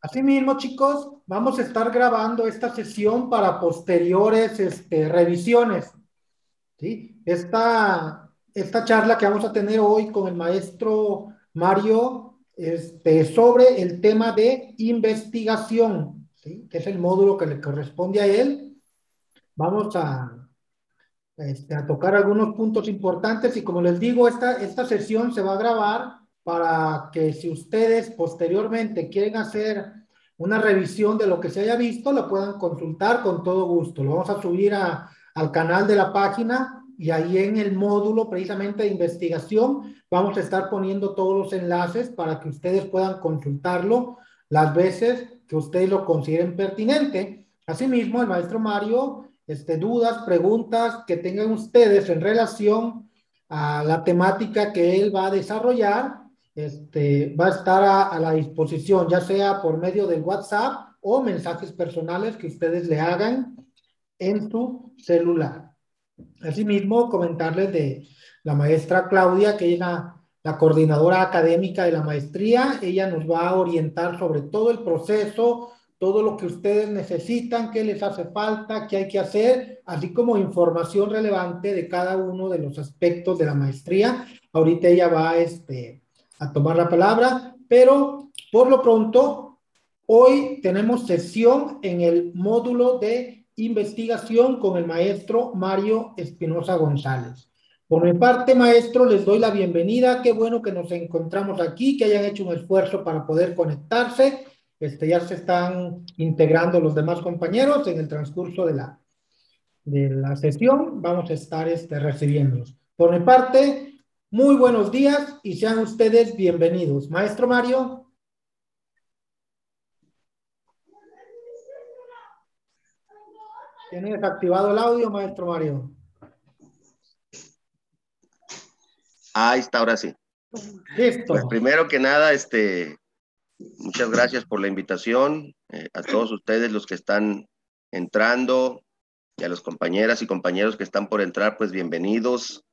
Asimismo, chicos, vamos a estar grabando esta sesión para posteriores este, revisiones. ¿sí? Esta, esta charla que vamos a tener hoy con el maestro Mario este, sobre el tema de investigación, ¿sí? que es el módulo que le corresponde a él. Vamos a, este, a tocar algunos puntos importantes y como les digo, esta, esta sesión se va a grabar para que si ustedes posteriormente quieren hacer una revisión de lo que se haya visto, lo puedan consultar con todo gusto. Lo vamos a subir a, al canal de la página y ahí en el módulo precisamente de investigación vamos a estar poniendo todos los enlaces para que ustedes puedan consultarlo las veces que ustedes lo consideren pertinente. Asimismo, el maestro Mario, este, dudas, preguntas que tengan ustedes en relación a la temática que él va a desarrollar, este, va a estar a, la disposición, ya sea por medio del WhatsApp o mensajes personales que ustedes le hagan en su celular. Asimismo, comentarles de la maestra Claudia, que es la, la coordinadora académica de la maestría. Ella nos va a orientar sobre todo el proceso, todo lo que ustedes necesitan, qué les hace falta, qué hay que hacer, así como información relevante de cada uno de los aspectos de la maestría. Ahorita ella va este, a tomar la palabra, pero por lo pronto, hoy tenemos sesión en el módulo de investigación con el maestro Mario Espinosa González. Por mi parte, maestro, les doy la bienvenida. Qué bueno que nos encontramos aquí, que hayan hecho un esfuerzo para poder conectarse. Este, ya se están integrando los demás compañeros en el transcurso de la, de la sesión. Vamos a estar este, recibiéndolos. Por mi parte, muy buenos días y sean ustedes bienvenidos. Maestro Mario. ¿Tienes activado el audio, maestro Mario? Ahí está, ahora sí. Listo. Pues primero que nada, este, muchas gracias por la invitación. Eh, a todos ustedes, los que están entrando, y a los compañeras y compañeros que están por entrar, pues bienvenidos.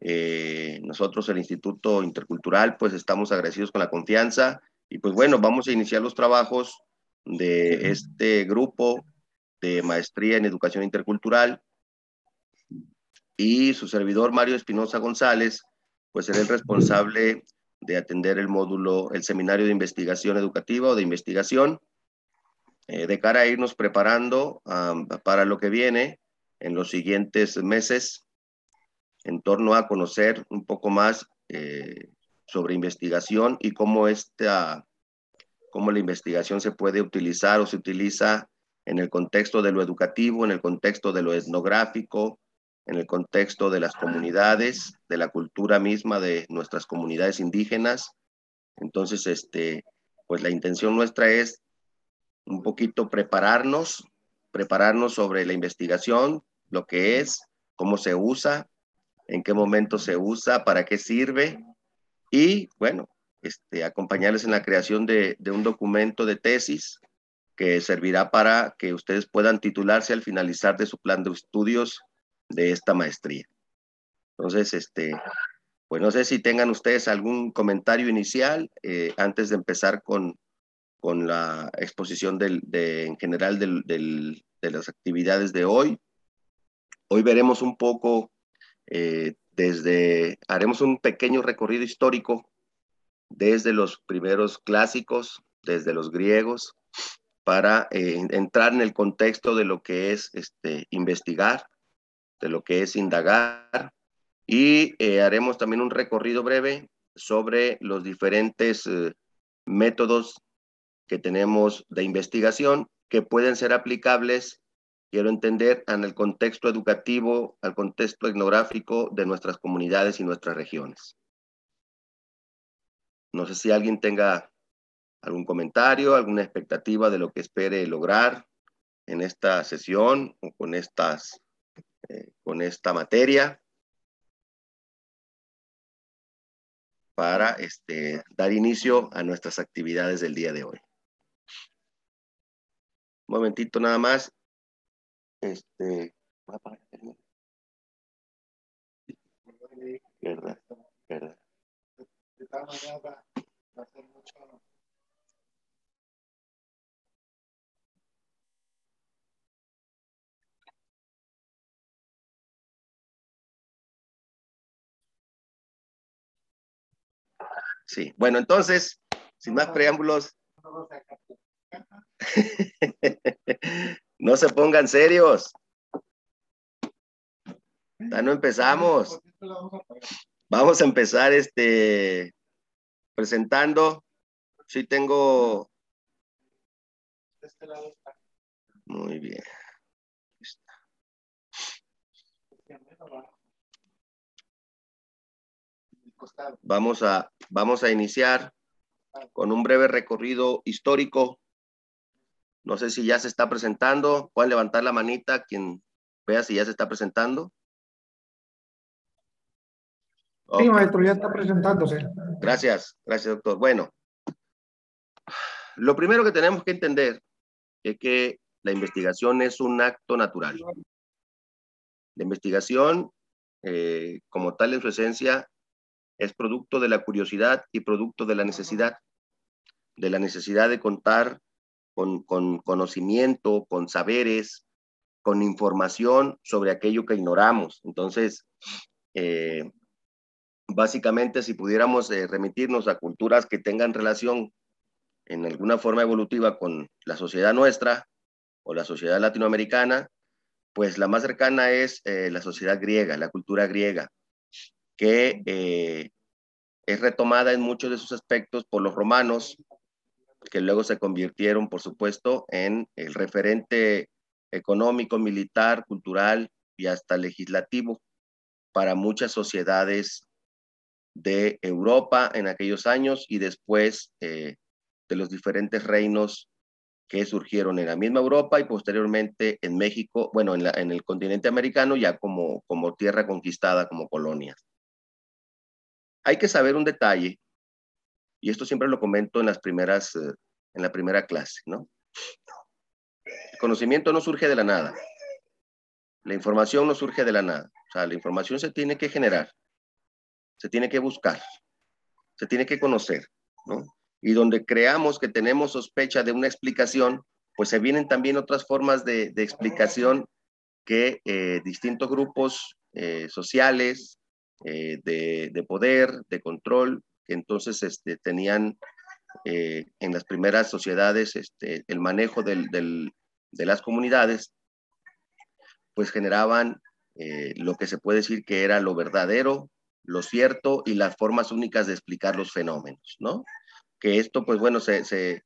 Eh, nosotros, el Instituto Intercultural, pues estamos agradecidos con la confianza y pues bueno, vamos a iniciar los trabajos de este grupo de maestría en educación intercultural y su servidor Mario Espinosa González, pues será el responsable de atender el módulo, el seminario de investigación educativa o de investigación, eh, de cara a irnos preparando para lo que viene en los siguientes meses en torno a conocer un poco más eh, sobre investigación y cómo, esta, cómo la investigación se puede utilizar o se utiliza en el contexto de lo educativo, en el contexto de lo etnográfico, en el contexto de las comunidades, de la cultura misma de nuestras comunidades indígenas. Entonces, este, pues la intención nuestra es un poquito prepararnos, prepararnos sobre la investigación, lo que es, cómo se usa, en qué momento se usa, para qué sirve y, bueno, este, acompañarles en la creación de, un documento de tesis que servirá para que ustedes puedan titularse al finalizar de su plan de estudios de esta maestría. Entonces, este, pues no sé si tengan ustedes algún comentario inicial eh, antes de empezar con, con la exposición de, en general de las actividades de hoy. Hoy veremos un poco eh, desde, haremos un pequeño recorrido histórico desde los primeros clásicos, desde los griegos, para eh, entrar en el contexto de lo que es este, investigar, de lo que es indagar, y eh, haremos también un recorrido breve sobre los diferentes métodos que tenemos de investigación que pueden ser aplicables quiero entender en el contexto educativo, al contexto etnográfico de nuestras comunidades y nuestras regiones. No sé si alguien tenga algún comentario, alguna expectativa de lo que espere lograr en esta sesión o con, estas, eh, con esta materia para este, dar inicio a nuestras actividades del día de hoy. Un momentito nada más. Este, voy a parar, ¿Verdad? ¿Verdad? De tal manera va a ser mucho. Sí, bueno, entonces, sin más preámbulos. no se pongan serios. Ya no empezamos. Vamos a empezar este presentando. Sí tengo. Muy bien. Vamos a, vamos a iniciar con un breve recorrido histórico. No sé si ya se está presentando. Pueden levantar la manita quien vea si ya se está presentando. Sí, maestro, ya está presentándose. Gracias, gracias, doctor. Bueno, lo primero que tenemos que entender es que la investigación es un acto natural. La investigación, eh, como tal en su esencia, es producto de la curiosidad y producto de la necesidad, de la necesidad de contar con, conocimiento, con saberes, con información sobre aquello que ignoramos. Entonces, eh, básicamente, si pudiéramos eh, remitirnos a culturas que tengan relación en alguna forma evolutiva con la sociedad nuestra o la sociedad latinoamericana, pues la más cercana es eh, la sociedad griega, la cultura griega que es retomada en muchos de sus aspectos por los romanos, que luego se convirtieron, por supuesto, en el referente económico, militar, cultural y hasta legislativo para muchas sociedades de Europa en aquellos años y después eh, de los diferentes reinos que surgieron en la misma Europa y posteriormente en México, bueno, en, en el continente americano ya como, como tierra conquistada, como colonias. Hay que saber un detalle, y esto siempre lo comento en las primeras, eh, en la primera clase, ¿no? El conocimiento no surge de la nada. La información no surge de la nada. O sea, la información se tiene que generar, se tiene que buscar, se tiene que conocer, ¿no? Y donde creamos que tenemos sospecha de una explicación, pues se vienen también otras formas de, explicación que eh, distintos grupos eh, sociales, de, poder, de control, que entonces este, tenían eh, en las primeras sociedades este, el manejo de las comunidades, pues generaban eh, lo que se puede decir que era lo verdadero, lo cierto y las formas únicas de explicar los fenómenos, ¿no? Que esto, pues bueno, se, se,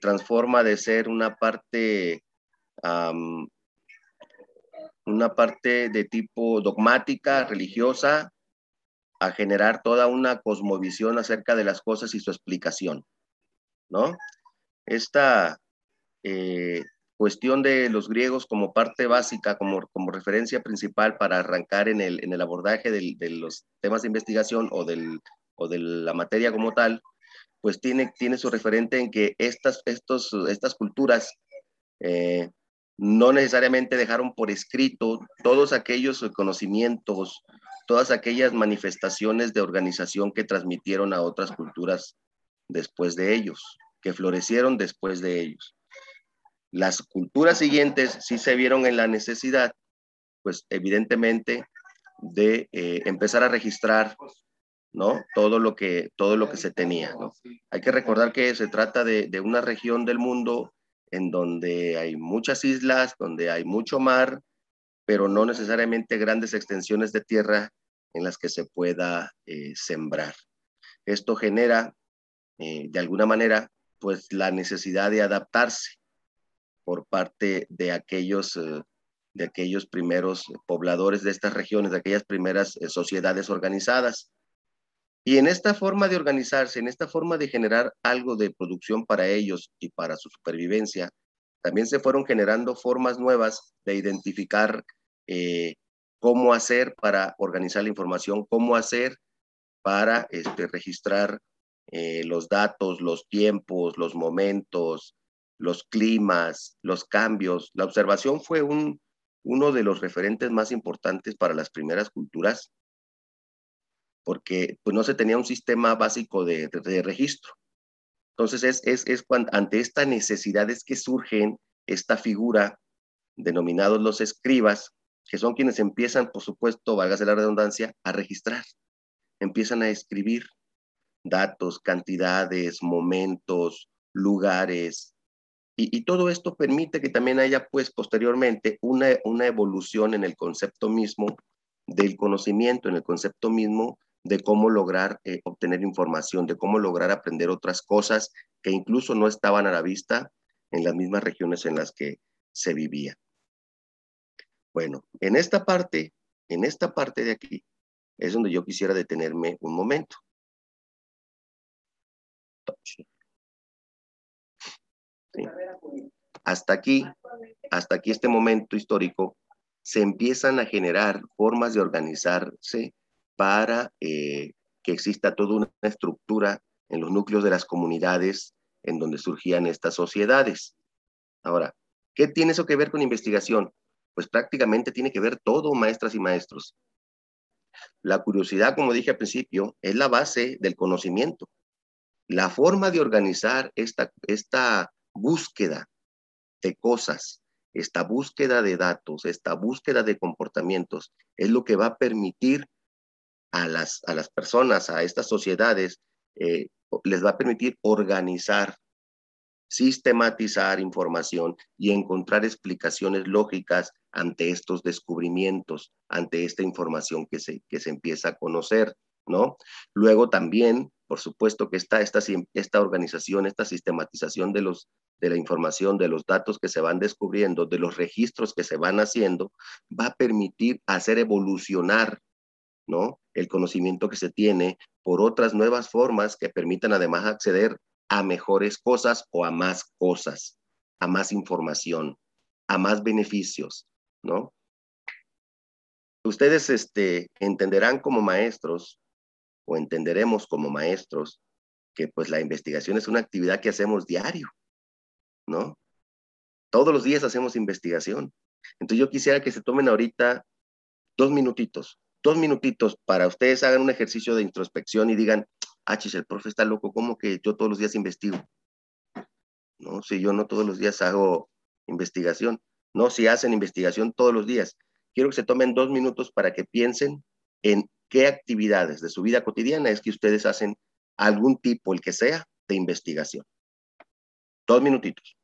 transforma de ser una parte una parte de tipo dogmática, religiosa, a generar toda una cosmovisión acerca de las cosas y su explicación, ¿no? Esta eh, cuestión de los griegos como parte básica, como, como referencia principal para arrancar en el, en el abordaje de los temas de investigación o, del, o de la materia como tal, pues tiene, tiene su referente en que estas, estos, estas culturas eh, no necesariamente dejaron por escrito todos aquellos conocimientos, todas aquellas manifestaciones de organización que transmitieron a otras culturas después de ellos, que florecieron después de ellos. Las culturas siguientes sí se vieron en la necesidad, pues evidentemente, de eh, empezar a registrar ¿no? Todo lo que, todo lo que se tenía, Hay que recordar que se trata de, de, una región del mundo en donde hay muchas islas, donde hay mucho mar, pero no necesariamente grandes extensiones de tierra en las que se pueda eh, sembrar. Esto genera, eh, de alguna manera, pues la necesidad de adaptarse por parte de aquellos, eh, de aquellos primeros pobladores de estas regiones, de aquellas primeras sociedades organizadas. Y en esta forma de organizarse, en esta forma de generar algo de producción para ellos y para su supervivencia, también se fueron generando formas nuevas de identificar eh, cómo hacer para organizar la información, cómo hacer para este, registrar eh, los datos, los tiempos, los momentos, los climas, los cambios. La observación fue un, uno de los referentes más importantes para las primeras culturas porque pues, no se tenía un sistema básico de, registro. Entonces, es, es, es ante esta necesidad es que surgen esta figura denominados los escribas, que son quienes empiezan, por supuesto, válgase la redundancia, a registrar, empiezan a escribir datos, cantidades, momentos, lugares. Y, todo esto permite que también haya, pues, posteriormente una, una evolución en el concepto mismo del conocimiento, en el concepto mismo de cómo lograr eh, obtener información, de cómo lograr aprender otras cosas que incluso no estaban a la vista en las mismas regiones en las que se vivía. Bueno, en esta parte, en esta parte de aquí, es donde yo quisiera detenerme un momento. Hasta aquí, hasta aquí este momento histórico, se empiezan a generar formas de organizarse para eh, que exista toda una estructura en los núcleos de las comunidades en donde surgían estas sociedades. Ahora, ¿qué tiene eso que ver con investigación? Pues prácticamente tiene que ver todo, maestras y maestros. La curiosidad, como dije al principio, es la base del conocimiento. La forma de organizar esta, esta búsqueda de cosas, esta búsqueda de datos, esta búsqueda de comportamientos, es lo que va a permitir a las, a las personas, a estas sociedades, eh, les va a permitir organizar, sistematizar información y encontrar explicaciones lógicas ante estos descubrimientos, ante esta información que se, que se empieza a conocer, ¿no? Luego también, por supuesto que está esta, esta organización, esta sistematización de, los, de la información, de los datos que se van descubriendo, de los registros que se van haciendo, va a permitir hacer evolucionar ¿no? El conocimiento que se tiene por otras nuevas formas que permitan además acceder a mejores cosas o a más cosas, a más información, a más beneficios, ¿no? Ustedes este, entenderán como maestros o entenderemos como maestros que pues la investigación es una actividad que hacemos diario, ¿no? Todos los días hacemos investigación. Entonces yo quisiera que se tomen ahorita dos minutitos dos minutitos para ustedes hagan un ejercicio de introspección y digan, ah, chis, el profe está loco, ¿cómo que yo todos los días investigo? No, si yo no todos los días hago investigación. No, si hacen investigación todos los días. Quiero que se tomen dos minutos para que piensen en qué actividades de su vida cotidiana es que ustedes hacen algún tipo, el que sea, de investigación. Dos minutitos.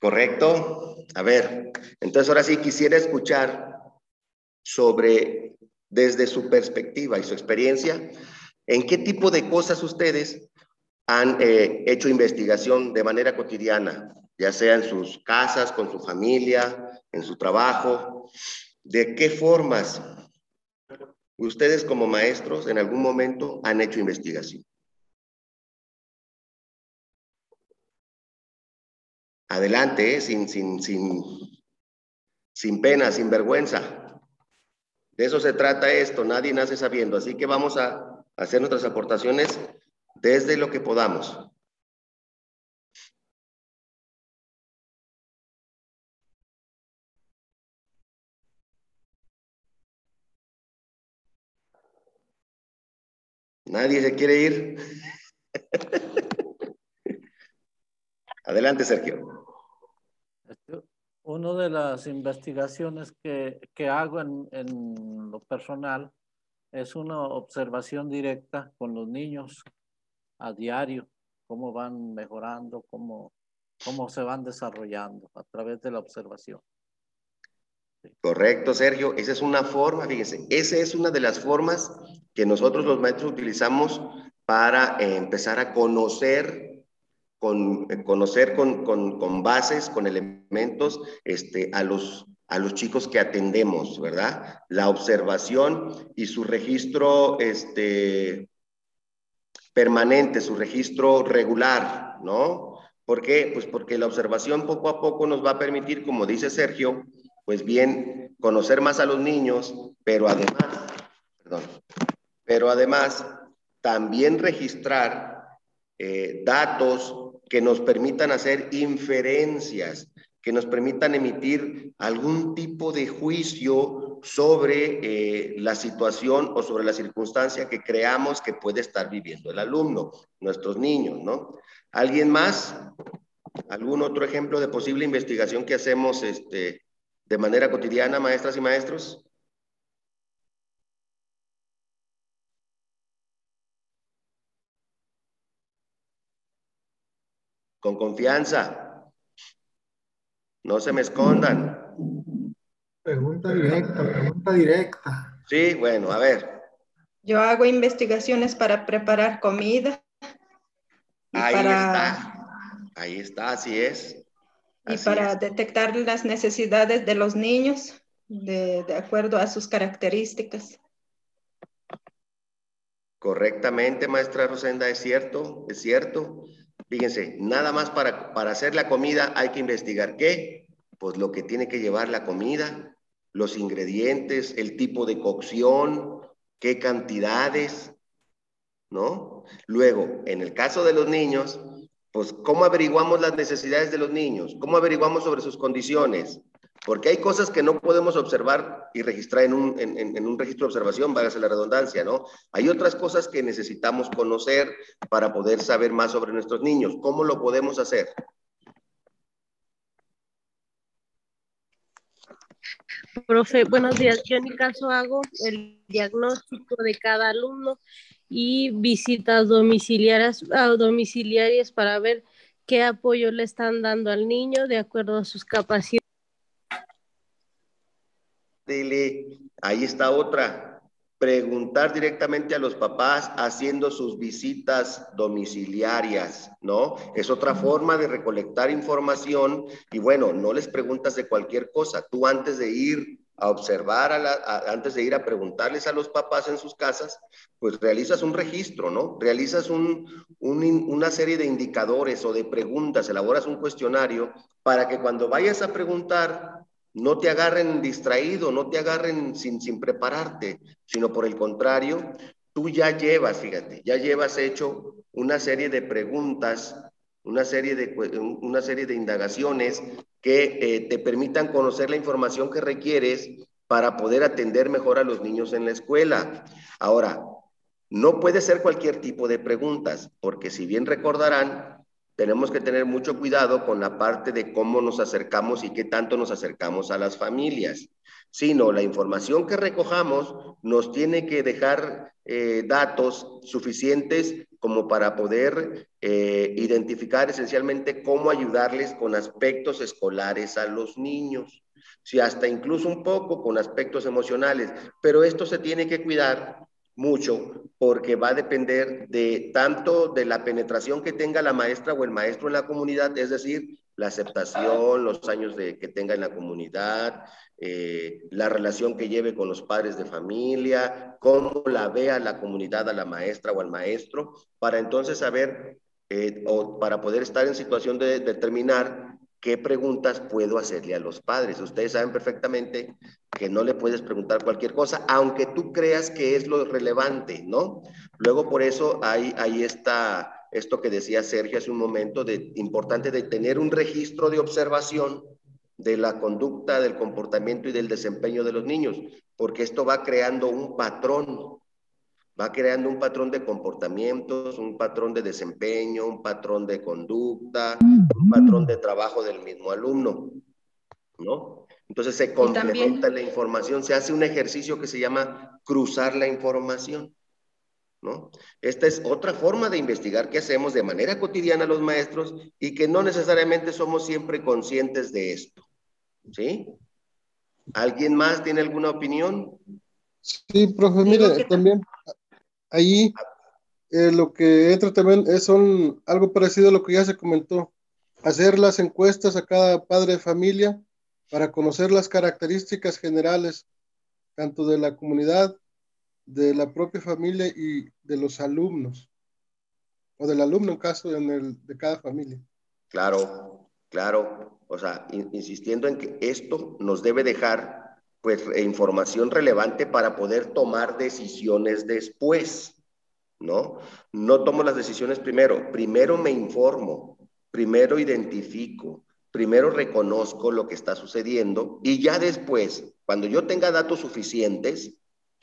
¿Correcto? A ver, entonces ahora sí quisiera escuchar sobre, desde su perspectiva y su experiencia, en qué tipo de cosas ustedes han eh, hecho investigación de manera cotidiana, ya sea en sus casas, con su familia, en su trabajo, de qué formas ustedes como maestros en algún momento han hecho investigación. Adelante, ¿eh? sin, sin, sin, sin pena, sin vergüenza. De eso se trata esto, nadie nace sabiendo, así que vamos a hacer nuestras aportaciones desde lo que podamos. Nadie se quiere ir. Adelante, Sergio. Este, una de las investigaciones que, que hago en, en, lo personal es una observación directa con los niños a diario, cómo van mejorando, cómo, cómo se van desarrollando a través de la observación. Correcto, Sergio. Esa es una forma, fíjense, esa es una de las formas que nosotros los maestros utilizamos para eh, empezar a conocer, con, conocer con, con, con, bases, con elementos, este, a, los, a los chicos que atendemos, ¿verdad? La observación y su registro este, permanente, su registro regular, ¿no? ¿Por qué? Pues porque la observación poco a poco nos va a permitir, como dice Sergio, pues bien, conocer más a los niños, pero además, perdón, pero además también registrar eh, datos que nos permitan hacer inferencias, que nos permitan emitir algún tipo de juicio sobre eh, la situación o sobre la circunstancia que creamos que puede estar viviendo el alumno, nuestros niños, ¿no? ¿Alguien más? ¿Algún otro ejemplo de posible investigación que hacemos este, de manera cotidiana, maestras y maestros? Con confianza. No se me escondan. Pregunta directa, pregunta directa. Sí, bueno, a ver. Yo hago investigaciones para preparar comida. Ahí está. Ahí está, así es y para detectar las necesidades de los niños de, de, acuerdo a sus características. Correctamente, maestra Rosenda, es cierto, es cierto. Fíjense, nada más para, para hacer la comida hay que investigar qué, pues lo que tiene que llevar la comida, los ingredientes, el tipo de cocción, qué cantidades, ¿no? Luego, en el caso de los niños, pues, ¿cómo averiguamos las necesidades de los niños? ¿Cómo averiguamos sobre sus condiciones? Porque hay cosas que no podemos observar y registrar en un, registro de observación, vágase la redundancia, ¿no? Hay otras cosas que necesitamos conocer para poder saber más sobre nuestros niños. ¿Cómo lo podemos hacer? Profe, buenos días. Yo en mi caso hago el diagnóstico de cada alumno y visitas domiciliarias, ah, domiciliarias para ver qué apoyo le están dando al niño de acuerdo a sus capacidades. Dile, ahí está otra. Preguntar directamente a los papás haciendo sus visitas domiciliarias, ¿no? Es otra forma de recolectar información y bueno, no les preguntas de cualquier cosa. Tú antes de ir a observar, a antes de ir a preguntarles a los papás en sus casas, pues realizas un registro, ¿no? Realizas un, una serie de indicadores o de preguntas, elaboras un cuestionario para que cuando vayas a preguntar no te agarren distraído, no te agarren sin, sin prepararte, sino por el contrario, tú ya llevas, fíjate, ya llevas hecho una serie de preguntas una serie de, una serie de indagaciones que eh, te permitan conocer la información que requieres para poder atender mejor a los niños en la escuela. Ahora, no puede ser cualquier tipo de preguntas, porque si bien recordarán, tenemos que tener mucho cuidado con la parte de cómo nos acercamos y qué tanto nos acercamos a las familias, sino la información que recojamos nos tiene que dejar eh, datos suficientes como para poder eh, identificar esencialmente cómo ayudarles con aspectos escolares a los niños, si hasta incluso un poco con aspectos emocionales, pero esto se tiene que cuidar mucho porque va a depender de tanto de la penetración que tenga la maestra o el maestro en la comunidad, es decir, la aceptación, los años de, que tenga en la comunidad, eh, la relación que lleve con los padres de familia, cómo la vea la comunidad a la maestra o al maestro, para entonces saber eh, o para poder estar en situación de determinar qué preguntas puedo hacerle a los padres. Ustedes saben perfectamente que no le puedes preguntar cualquier cosa, aunque tú creas que es lo relevante, ¿no? Luego por eso hay, hay esta, esto que decía Sergio hace un momento, de, importante de tener un registro de observación de la conducta, del comportamiento y del desempeño de los niños, porque esto va creando un patrón, va creando un patrón de comportamientos, un patrón de desempeño, un patrón de conducta, un patrón de trabajo del mismo alumno, ¿no? Entonces se complementa la información, se hace un ejercicio que se llama cruzar la información. ¿No? Esta es otra forma de investigar que hacemos de manera cotidiana los maestros y que no necesariamente somos siempre conscientes de esto. ¿Sí? ¿Alguien más tiene alguna opinión? Sí, profe, mire, también ahí eh, lo que entra también es algo parecido a lo que ya se comentó, hacer las encuestas a cada padre de familia para conocer las características generales, tanto de la comunidad, de la propia familia y de los alumnos, o del alumno en caso de cada familia. Claro, claro. O sea, insistiendo en que esto nos debe dejar pues información relevante para poder tomar decisiones después, ¿no? No tomo las decisiones primero, primero me informo, primero identifico, primero reconozco lo que está sucediendo y ya después, cuando yo tenga datos suficientes,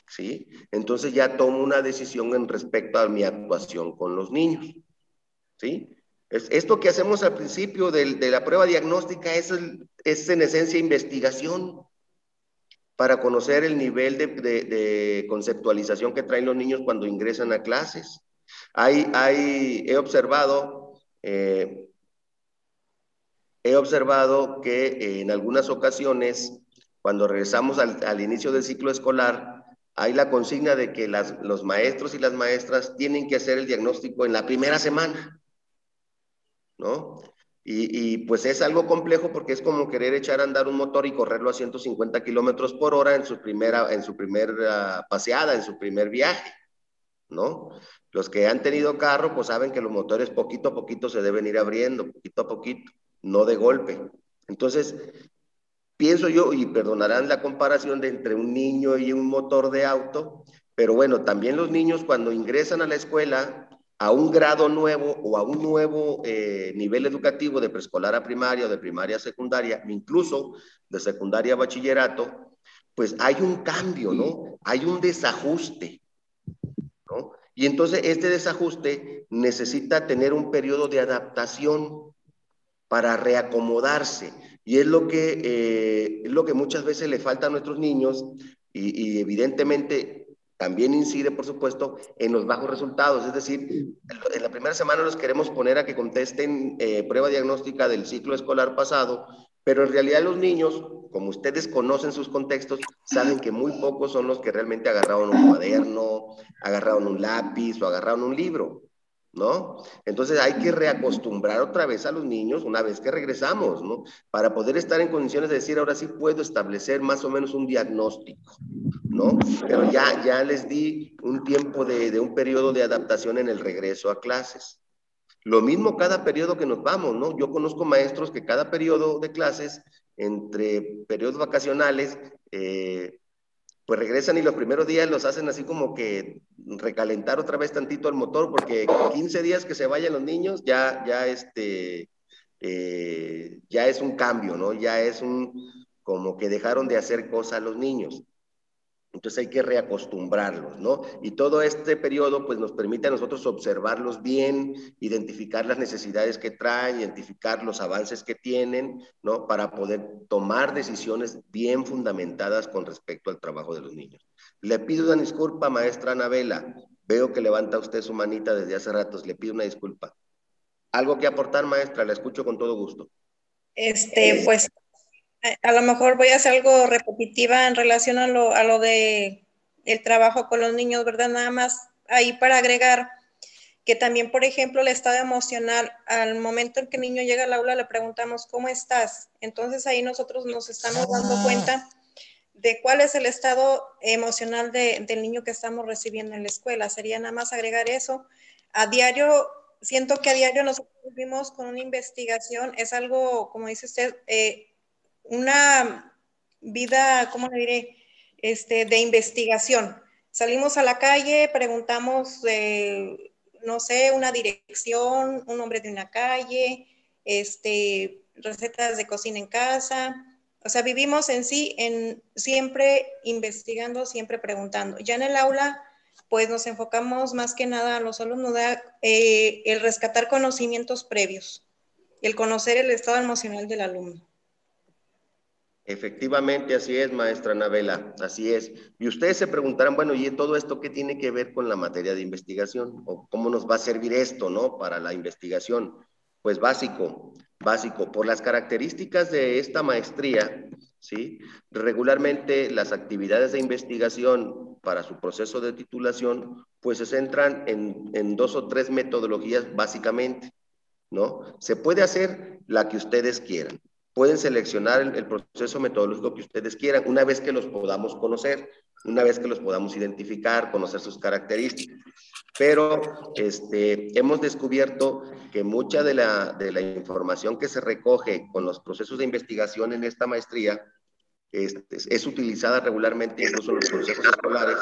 ¿sí? Entonces ya tomo una decisión en respecto a mi actuación con los niños, ¿sí? Es, esto que hacemos al principio de, de la prueba diagnóstica es, es, en esencia investigación para conocer el nivel de, conceptualización que traen los niños cuando ingresan a clases. Hay, he observado eh, he observado que en algunas ocasiones, cuando regresamos al, inicio del ciclo escolar, hay la consigna de que los maestros y las maestras tienen que hacer el diagnóstico en la primera semana, ¿no? Y, pues es algo complejo porque es como querer echar a andar un motor y correrlo a 150 kilómetros por hora en su primera, en su primera paseada, en su primer viaje, ¿no? Los que han tenido carro, pues saben que los motores poquito a poquito se deben ir abriendo, poquito a poquito no de golpe. Entonces, pienso yo, y perdonarán la comparación de entre un niño y un motor de auto, pero bueno, también los niños cuando ingresan a la escuela a un grado nuevo o a un nuevo eh, nivel educativo de preescolar a primaria o de primaria a secundaria, incluso de secundaria a bachillerato, pues hay un cambio, ¿no? Hay un desajuste, ¿no? Y entonces este desajuste necesita tener un periodo de adaptación para reacomodarse. Y es lo que, eh, es lo que muchas veces le falta a nuestros niños y, y, evidentemente también incide, por supuesto, en los bajos resultados. Es decir, en la primera semana los queremos poner a que contesten eh, prueba diagnóstica del ciclo escolar pasado, pero en realidad los niños, como ustedes conocen sus contextos, saben que muy pocos son los que realmente agarraron un cuaderno, agarraron un lápiz o agarraron un libro. ¿No? Entonces hay que reacostumbrar otra vez a los niños una vez que regresamos, ¿no? Para poder estar en condiciones de decir, ahora sí puedo establecer más o menos un diagnóstico, ¿no? Pero ya, ya les di un tiempo de, de un periodo de adaptación en el regreso a clases. Lo mismo cada periodo que nos vamos, ¿no? Yo conozco maestros que cada periodo de clases, entre periodos vacacionales, eh, pues regresan y los primeros días los hacen así como que recalentar otra vez tantito el motor, porque 15 días que se vayan los niños, ya, ya este, eh, ya es un cambio, ¿no? Ya es un, como que dejaron de hacer cosas los niños. Entonces hay que reacostumbrarlos, ¿no? Y todo este periodo pues nos permite a nosotros observarlos bien, identificar las necesidades que traen, identificar los avances que tienen, ¿no? Para poder tomar decisiones bien fundamentadas con respecto al trabajo de los niños. Le pido una disculpa, maestra Anabela. Veo que levanta usted su manita desde hace ratos. Le pido una disculpa. ¿Algo que aportar, maestra? La escucho con todo gusto. Este, pues a lo mejor voy a hacer algo repetitiva en relación a lo, a lo de el trabajo con los niños, ¿verdad? Nada más ahí para agregar que también, por ejemplo, el estado emocional, al momento en que el niño llega al aula le preguntamos, ¿cómo estás? Entonces ahí nosotros nos estamos dando ah. cuenta de cuál es el estado emocional de, del niño que estamos recibiendo en la escuela. Sería nada más agregar eso. A diario, siento que a diario nosotros vivimos con una investigación, es algo, como dice usted, eh, una vida, ¿cómo le diré? Este, de investigación. Salimos a la calle, preguntamos, no sé, una dirección, un nombre de una calle, este, recetas de cocina en casa. O sea, vivimos en sí, en siempre investigando, siempre preguntando. Ya en el aula, pues nos enfocamos más que nada a los alumnos, eh, el rescatar conocimientos previos, el conocer el estado emocional del alumno. Efectivamente, así es, maestra Anabela, así es. Y ustedes se preguntarán, bueno, ¿y todo esto qué tiene que ver con la materia de investigación? ¿O cómo nos va a servir esto, no? Para la investigación. Pues básico, básico. Por las características de esta maestría, ¿sí? Regularmente las actividades de investigación para su proceso de titulación, pues se centran en, en dos o tres metodologías básicamente, ¿no? Se puede hacer la que ustedes quieran. Pueden seleccionar el, el proceso metodológico que ustedes quieran una vez que los podamos conocer, una vez que los podamos identificar, conocer sus características. Pero este, hemos descubierto que mucha de la, de la información que se recoge con los procesos de investigación en esta maestría es, es utilizada regularmente incluso en los consejos escolares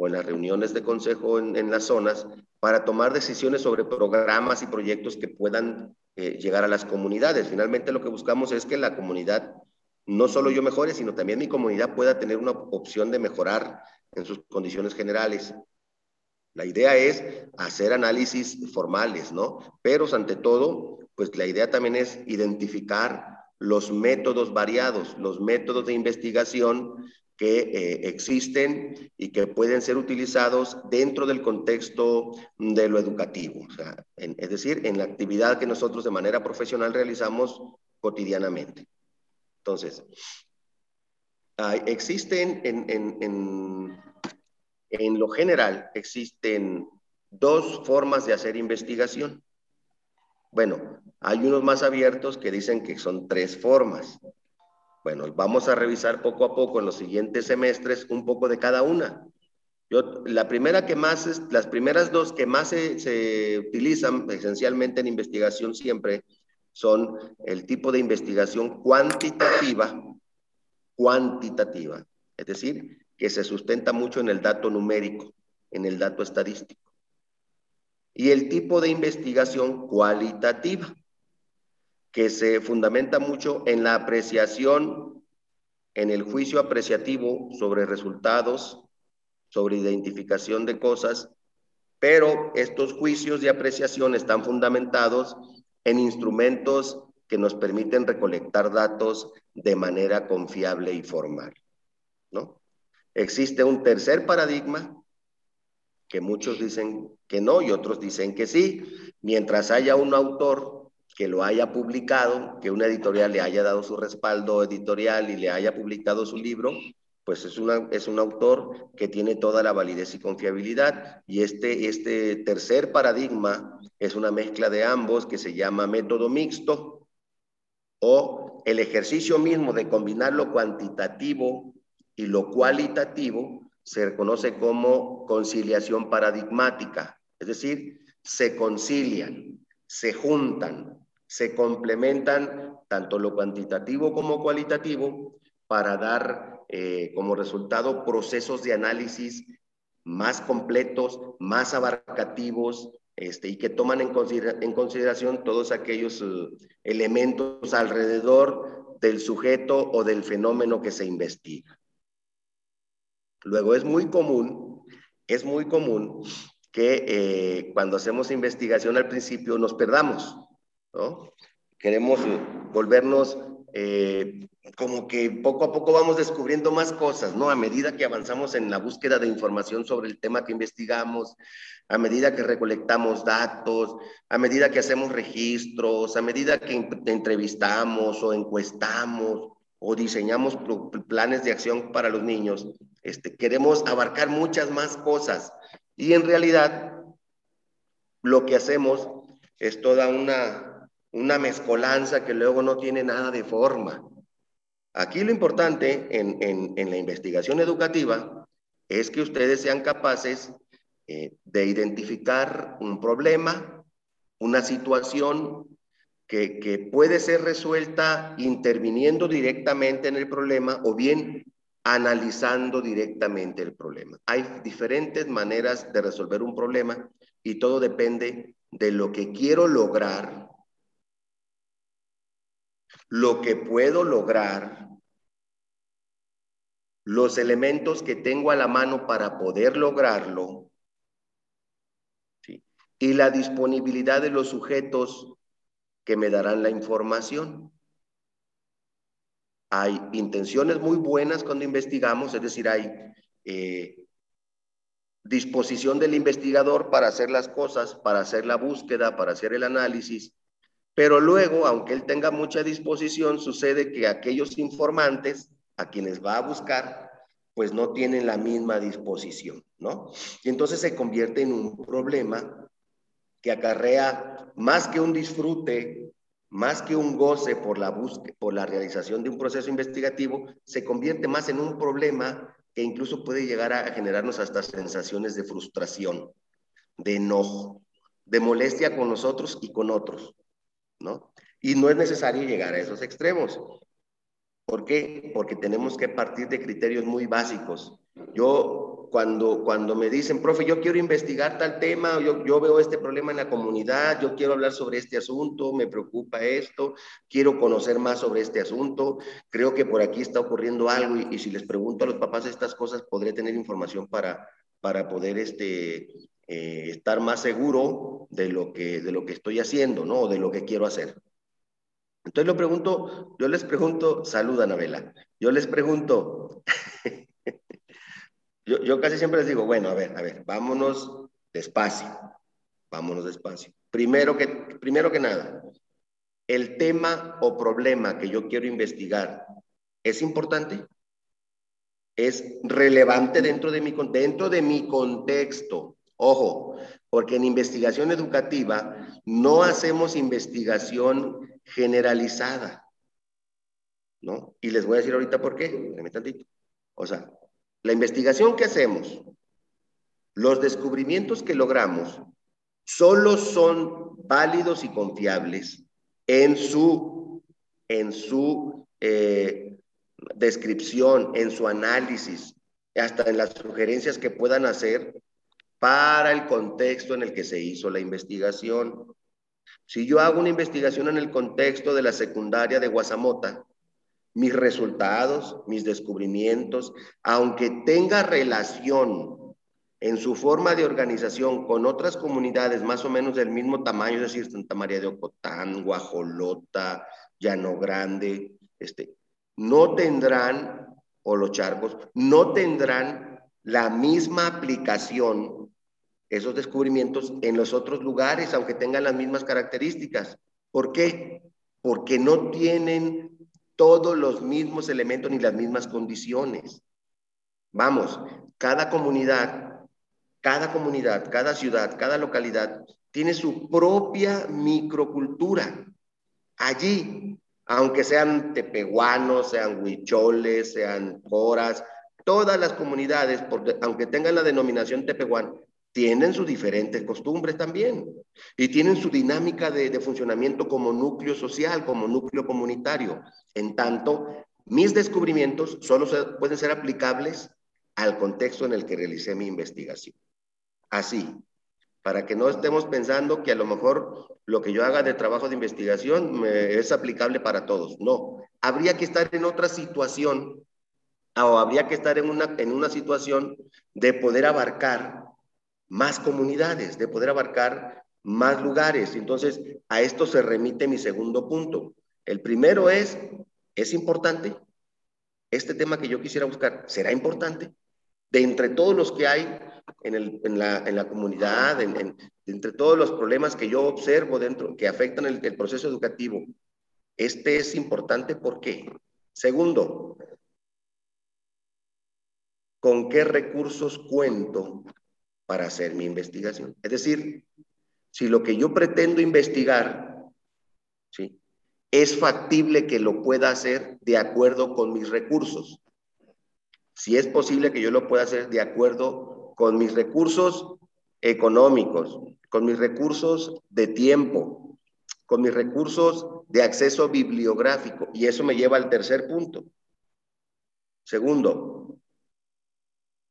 o en las reuniones de consejo en, las zonas para tomar decisiones sobre programas y proyectos que puedan eh, llegar a las comunidades. Finalmente lo que buscamos es que la comunidad, no solo yo mejore, sino también mi comunidad pueda tener una opción de mejorar en sus condiciones generales. La idea es hacer análisis formales, ¿no? Pero ante todo, pues la idea también es identificar los métodos variados, los métodos de investigación que eh, existen y que pueden ser utilizados dentro del contexto de lo educativo, es decir, en la actividad que nosotros de manera profesional realizamos cotidianamente. Entonces, existen en, en, en, en lo general, existen dos formas de hacer investigación. Bueno, hay unos más abiertos que dicen que son tres formas. Bueno, vamos a revisar poco a poco en los siguientes semestres un poco de cada una. Yo, la primera que más, las primeras dos que más se utilizan esencialmente en investigación siempre son el tipo de investigación cuantitativa, cuantitativa, es decir, que se sustenta mucho en el dato numérico, en el dato estadístico. Y el tipo de investigación cualitativa, que se fundamenta mucho en la apreciación, en el juicio apreciativo sobre resultados, sobre identificación de cosas, pero estos juicios de apreciación están fundamentados en instrumentos que nos permiten recolectar datos de manera confiable y formal, ¿no? Existe un tercer paradigma que muchos dicen que no y otros dicen que sí, mientras haya un autor que lo haya publicado, que una editorial le haya dado su respaldo editorial y le haya publicado su libro, pues es, una, es un autor que tiene toda la validez y confiabilidad. Y este, este tercer paradigma es una mezcla de ambos que se llama método mixto o el ejercicio mismo de combinar lo cuantitativo y lo cualitativo se conoce como conciliación paradigmática, es decir, se concilian, se juntan, se complementan tanto lo cuantitativo como cualitativo para dar eh, como resultado procesos de análisis más completos, más abarcativos, este, y que toman en, considera en consideración todos aquellos uh, elementos alrededor del sujeto o del fenómeno que se investiga. Luego es muy común, es muy común que eh, cuando hacemos investigación al principio nos perdamos, ¿no? Queremos volvernos eh, como que poco a poco vamos descubriendo más cosas, ¿no? A medida que avanzamos en la búsqueda de información sobre el tema que investigamos, a medida que recolectamos datos, a medida que hacemos registros, a medida que entrevistamos o encuestamos o diseñamos planes de acción para los niños, este, queremos abarcar muchas más cosas y en realidad lo que hacemos es toda una, una mezcolanza que luego no tiene nada de forma. Aquí lo importante en, en, la investigación educativa es que ustedes sean capaces eh, de identificar un problema, una situación que, que, puede ser resuelta interviniendo directamente en el problema o bien analizando directamente el problema. Hay diferentes maneras de resolver un problema y todo depende de lo que quiero lograr, lo que puedo lograr, los elementos que tengo a la mano para poder lograrlo y la disponibilidad de los sujetos que me darán la información. Hay intenciones muy buenas cuando investigamos, es decir, hay eh, disposición del investigador para hacer las cosas, para hacer la búsqueda, para hacer el análisis, Pero luego, aunque él tenga mucha disposición, sucede que aquellos informantes a quienes va a buscar, pues no tienen la misma disposición, ¿no? Y entonces se convierte en un problema que acarrea más que un disfrute, más que un goce por la por la realización de un proceso investigativo, se convierte más en un problema que incluso puede llegar a generarnos hasta sensaciones de frustración, de enojo, de molestia con nosotros y con otros, ¿no? Y no es necesario llegar a esos extremos. ¿Por qué? Porque tenemos que partir de criterios muy básicos. Yo, cuando, cuando me dicen, profe, yo quiero investigar tal tema, yo, yo veo este problema en la comunidad, yo quiero hablar sobre este asunto, me preocupa esto, quiero conocer más sobre este asunto, creo que por aquí está ocurriendo algo y, y si les pregunto a los papás estas cosas, podré tener información para, para poder este, eh, estar más seguro de lo, que, de lo que estoy haciendo, ¿no? De lo que quiero hacer. Entonces lo pregunto, yo les pregunto, saluda Anabela, yo les pregunto, yo, yo casi siempre les digo, bueno, a ver, a ver, vámonos despacio, vámonos despacio. Primero que, primero que nada, el tema o problema que yo quiero investigar es importante, es relevante dentro de mi, dentro de mi contexto. Ojo, porque en investigación educativa no hacemos investigación generalizada, ¿no? Y les voy a decir ahorita por qué, tantito. O sea, la investigación que hacemos, los descubrimientos que logramos, solo son válidos y confiables en su, en su eh, descripción, en su análisis, hasta en las sugerencias que puedan hacer para el contexto en el que se hizo la investigación. Si yo hago una investigación en el contexto de la secundaria de Guasamota, mis resultados, mis descubrimientos, aunque tenga relación en su forma de organización con otras comunidades más o menos del mismo tamaño, es decir, Santa María de Ocotán, Guajolota, Llano Grande, este, no tendrán, o los charcos, no tendrán la misma aplicación esos descubrimientos en los otros lugares, aunque tengan las mismas características. ¿Por qué? Porque no tienen todos los mismos elementos ni las mismas condiciones. Vamos, cada comunidad, cada comunidad, cada ciudad, cada localidad tiene su propia microcultura. Allí, aunque sean tepehuanos, sean huicholes, sean coras, todas las comunidades, aunque tengan la denominación tepehuano, tienen sus diferentes costumbres también y tienen su dinámica de, funcionamiento como núcleo social, como núcleo comunitario. En tanto, mis descubrimientos solo pueden ser aplicables al contexto en el que realicé mi investigación. Así, para que no estemos pensando que a lo mejor lo que yo haga de trabajo de investigación es aplicable para todos. No, habría que estar en otra situación o habría que estar en una, en una situación de poder abarcar más comunidades, de poder abarcar más lugares. Entonces, a esto se remite mi segundo punto. El primero es, ¿es importante? Este tema que yo quisiera buscar, ¿será importante? De entre todos los que hay en, el, en, la, en la, comunidad, en, entre todos los problemas que yo observo dentro, que afectan el, el proceso educativo, ¿este es importante? ¿Por qué? Segundo, ¿con qué recursos cuento para hacer mi investigación. Es decir, si lo que yo pretendo investigar ¿sí? es factible que lo pueda hacer de acuerdo con mis recursos. Si es posible que yo lo pueda hacer de acuerdo con mis recursos económicos, con mis recursos de tiempo, con mis recursos de acceso bibliográfico. Y eso me lleva al tercer punto. Segundo,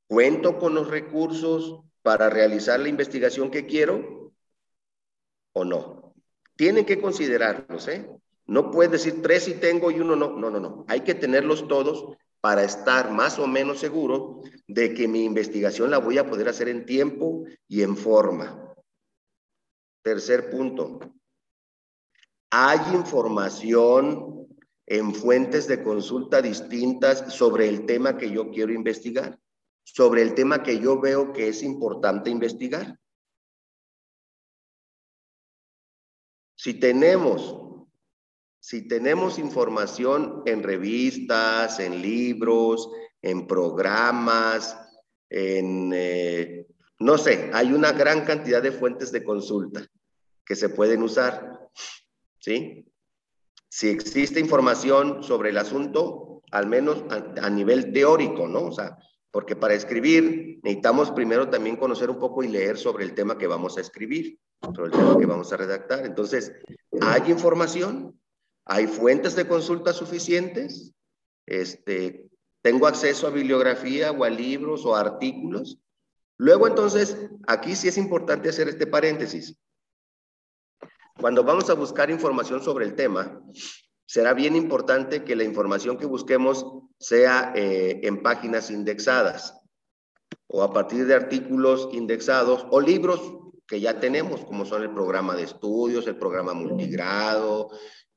cuento con los recursos para realizar la investigación que quiero o no. Tienen que considerarlos, ¿eh? No puedes decir tres y tengo y uno no. No, no, no. Hay que tenerlos todos para estar más o menos seguro de que mi investigación la voy a poder hacer en tiempo y en forma. Tercer punto. Hay información en fuentes de consulta distintas sobre el tema que yo quiero investigar sobre el tema que yo veo que es importante investigar. Si tenemos si tenemos información en revistas, en libros, en programas, en, eh, no sé, hay una gran cantidad de fuentes de consulta que se pueden usar, ¿sí? Si existe información sobre el asunto, al menos a, a nivel teórico, ¿no? O sea, porque para escribir necesitamos primero también conocer un poco y leer sobre el tema que vamos a escribir, sobre el tema que vamos a redactar. Entonces, ¿hay información? ¿Hay fuentes de consulta suficientes? Este, ¿Tengo acceso a bibliografía o a libros o a artículos? Luego, entonces, aquí sí es importante hacer este paréntesis. Cuando vamos a buscar información sobre el tema, será bien importante que la información que busquemos sea eh, en páginas indexadas o a partir de artículos indexados o libros que ya tenemos, como son el programa de estudios, el programa multigrado,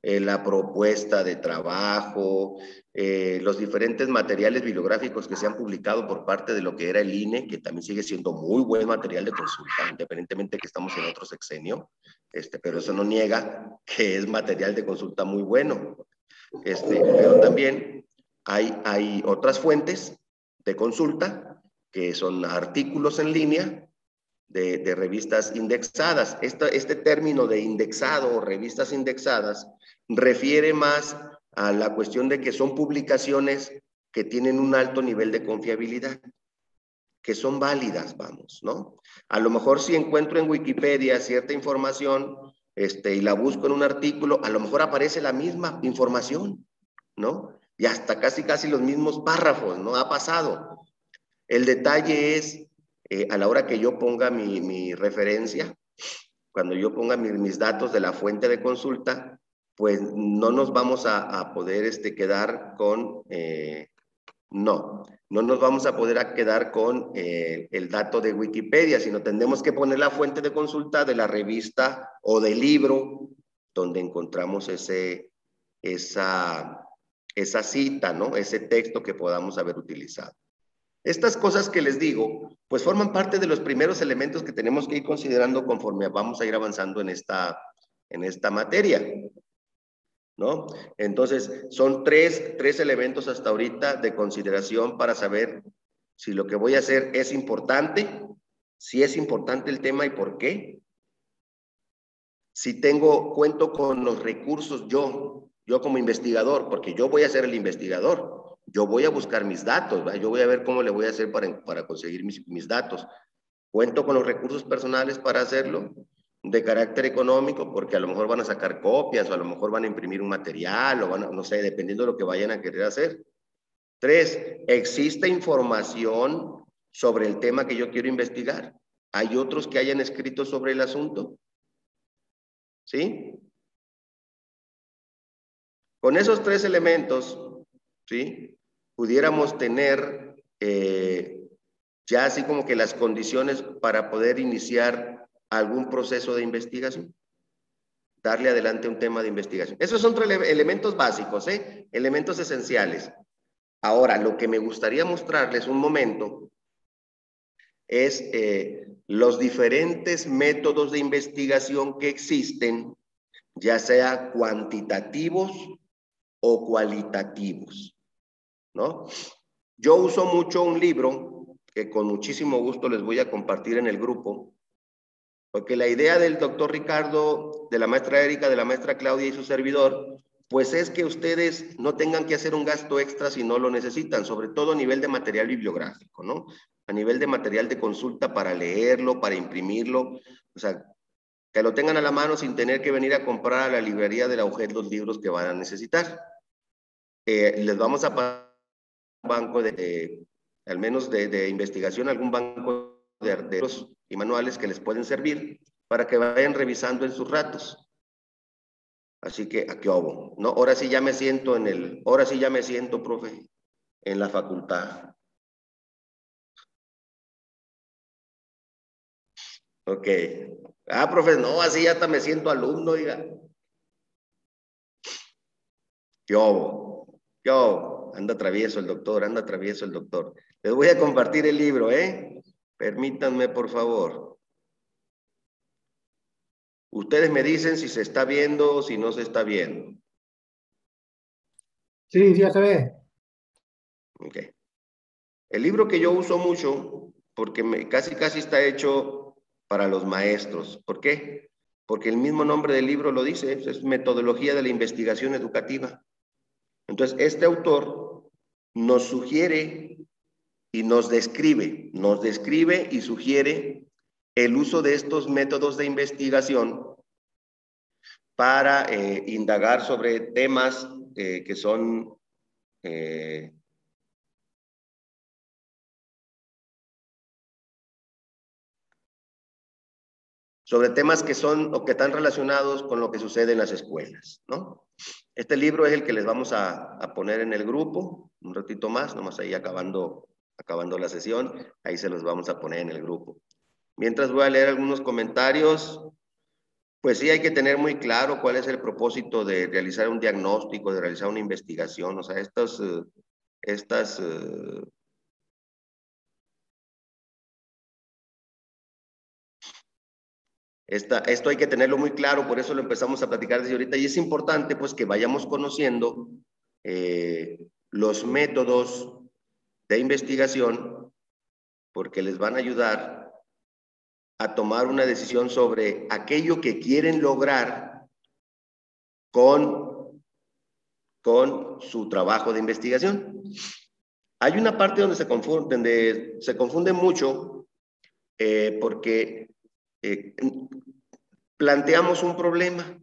eh, la propuesta de trabajo, eh, los diferentes materiales bibliográficos que se han publicado por parte de lo que era el INE, que también sigue siendo muy buen material de consulta, independientemente que estamos en otro sexenio, este, pero eso no niega que es material de consulta muy bueno. Este, pero también hay, hay otras fuentes de consulta que son artículos en línea de, revistas indexadas. Este término de indexado o revistas indexadas refiere más a la cuestión de que son publicaciones que tienen un alto nivel de confiabilidad que son válidas, vamos, ¿no? A lo mejor si encuentro en Wikipedia cierta información este, y la busco en un artículo, a lo mejor aparece la misma información, ¿no? Y hasta casi, casi los mismos párrafos, ¿no? Ha pasado. El detalle es, eh, a la hora que yo ponga mi, mi referencia, cuando yo ponga mis datos de la fuente de consulta, pues no nos vamos a, poder este, quedar con, eh, no, no nos vamos a poder quedar con eh, el dato de Wikipedia, sino tendremos que poner la fuente de consulta de la revista o del libro donde encontramos ese, esa, esa cita, ¿no? Ese texto que podamos haber utilizado. Estas cosas que les digo, pues forman parte de los primeros elementos que tenemos que ir considerando conforme vamos a ir avanzando en esta, en esta materia. ¿no? Entonces, son tres, tres elementos hasta ahorita de consideración para saber si lo que voy a hacer es importante, si es importante el tema y por qué. Si tengo, cuento con los recursos yo, yo como investigador, porque yo voy a ser el investigador, yo voy a buscar mis datos, yo voy a ver cómo le voy a hacer para, para conseguir mis, mis datos. Cuento con los recursos personales para hacerlo, de carácter económico, porque a lo mejor van a sacar copias o a lo mejor van a imprimir un material o van a, no sé, dependiendo de lo que vayan a querer hacer. Tres, ¿existe información sobre el tema que yo quiero investigar? ¿Hay otros que hayan escrito sobre el asunto? ¿Sí? Con esos tres elementos, ¿sí? Pudiéramos tener eh, ya así como que las condiciones para poder iniciar algún proceso de investigación. Darle adelante un tema de investigación. Esos son elementos básicos, ¿eh? elementos esenciales. Ahora, lo que me gustaría mostrarles un momento es eh, los diferentes métodos de investigación que existen, ya sea cuantitativos o cualitativos, ¿no? Yo uso mucho un libro que con muchísimo gusto les voy a compartir en el grupo, porque la idea del doctor Ricardo, de la maestra Erika, de la maestra Claudia y su servidor, pues es que ustedes no tengan que hacer un gasto extra si no lo necesitan, sobre todo a nivel de material bibliográfico, ¿no? A nivel de material de consulta para leerlo, para imprimirlo, o sea, que lo tengan a la mano sin tener que venir a comprar a la librería de la UGED los libros que van a necesitar. Eh, les vamos a pasar un banco de, al menos de, investigación, algún banco de arteros y manuales que les pueden servir para que vayan revisando en sus ratos. Así que aquí hubo, ¿no? Ahora sí ya me siento en el, ahora sí ya me siento, profe, en la facultad. Ok. Ah, profe, no, así ya hasta me siento alumno, diga. Yo, yo, anda travieso el doctor, anda travieso el doctor. Les voy a compartir el libro, ¿eh? Permítanme, por favor. Ustedes me dicen si se está viendo o si no se está viendo. Sí, ya se ve. Ok. El libro que yo uso mucho, porque me, casi casi está hecho para los maestros. ¿Por qué? Porque el mismo nombre del libro lo dice, es metodología de la investigación educativa. Entonces, este autor nos sugiere y nos describe, nos describe y sugiere el uso de estos métodos de investigación para eh, indagar sobre temas eh, que son eh, sobre temas que son o que están relacionados con lo que sucede en las escuelas, ¿no? Este libro es el que les vamos a, poner en el grupo, un ratito más, nomás ahí acabando, acabando la sesión, ahí se los vamos a poner en el grupo. Mientras voy a leer algunos comentarios, pues sí hay que tener muy claro cuál es el propósito de realizar un diagnóstico, de realizar una investigación, o sea, estos, eh, estas esto hay que tenerlo muy claro, por eso lo empezamos a platicar desde ahorita y es importante pues que vayamos conociendo eh, los métodos de investigación porque les van a ayudar a tomar una decisión sobre aquello que quieren lograr con, con su trabajo de investigación. Hay una parte donde se confunde, donde se confunde mucho eh, porque eh, planteamos un problema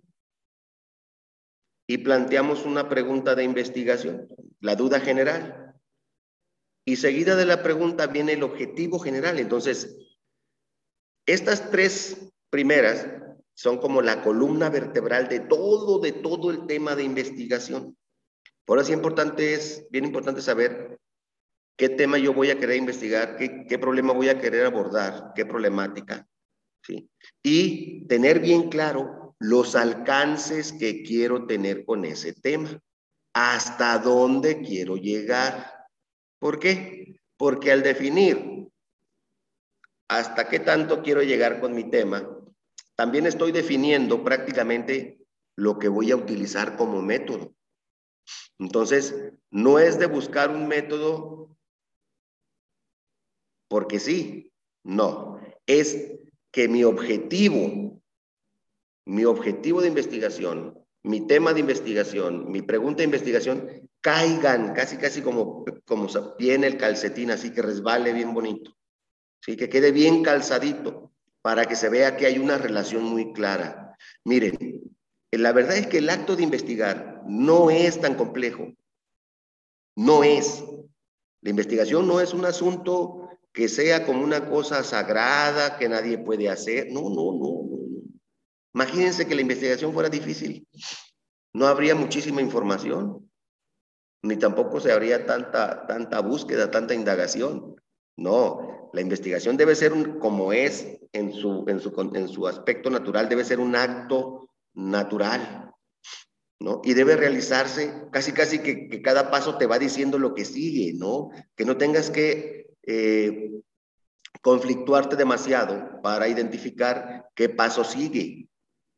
y planteamos una pregunta de investigación, la duda general. Y seguida de la pregunta viene el objetivo general. Entonces, estas tres primeras son como la columna vertebral de todo, de todo el tema de investigación. Por eso importante es, bien importante saber qué tema yo voy a querer investigar, qué problema voy a querer abordar, qué problemática. Y tener bien claro los alcances que quiero tener con ese tema, hasta dónde quiero llegar. ¿Por qué? Porque al definir hasta qué tanto quiero llegar con mi tema, también estoy definiendo prácticamente lo que voy a utilizar como método. Entonces, no es de buscar un método porque sí, no, es que mi objetivo, mi objetivo de investigación, mi tema de investigación, mi pregunta de investigación, caigan casi, casi como, como viene el calcetín, así que resbale bien bonito, ¿sí? que quede bien calzadito para que se vea que hay una relación muy clara. Miren, la verdad es que el acto de investigar no es tan complejo, no es. La investigación no es un asunto que sea como una cosa sagrada que nadie puede hacer. No, no, no. Imagínense que la investigación fuera difícil. No habría muchísima información, ni tampoco se habría tanta, tanta búsqueda, tanta indagación. No, la investigación debe ser como es en su, en, su, en su aspecto natural, debe ser un acto natural, ¿no? Y debe realizarse casi, casi que, que cada paso te va diciendo lo que sigue, ¿no? Que no tengas que eh, conflictuarte demasiado para identificar qué paso sigue,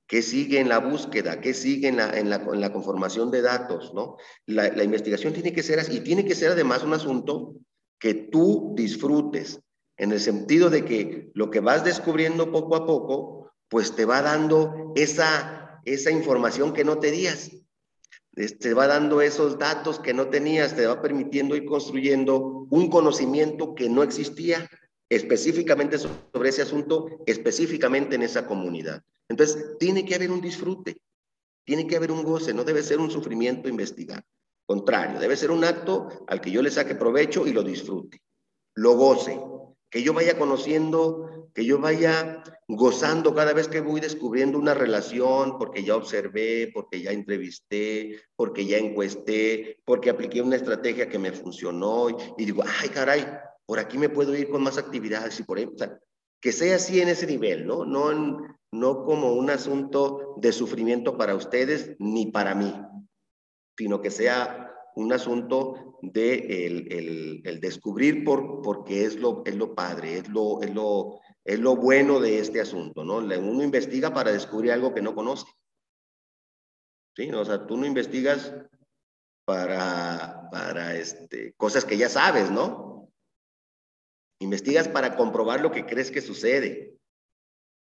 qué sigue en la búsqueda, qué sigue en la, en la, conformación de datos, ¿no? La, la, investigación tiene que ser así, y tiene que ser además un asunto que tú disfrutes, en el sentido de que lo que vas descubriendo poco a poco, pues te va dando esa, esa información que no te días te va dando esos datos que no tenías, te va permitiendo ir construyendo un conocimiento que no existía específicamente sobre ese asunto, específicamente en esa comunidad. Entonces, tiene que haber un disfrute, tiene que haber un goce, no debe ser un sufrimiento investigar. Contrario, debe ser un acto al que yo le saque provecho y lo disfrute, lo goce, que yo vaya conociendo, que yo vaya gozando cada vez que voy descubriendo una relación, porque ya observé, porque ya entrevisté, porque ya encuesté, porque apliqué una estrategia que me funcionó y, digo, ay, caray, por aquí me puedo ir con más actividades y por ahí, sea, que sea así en ese nivel, ¿no? No, no como un asunto de sufrimiento para ustedes ni para mí, sino que sea un asunto de el, el, descubrir por, porque es lo, es lo padre, es lo, es, lo, es lo bueno de este asunto, ¿no? Uno investiga para descubrir algo que no conoce. ¿Sí? O sea, tú no investigas para, para este, cosas que ya sabes, ¿no? Investigas para comprobar lo que crees que sucede.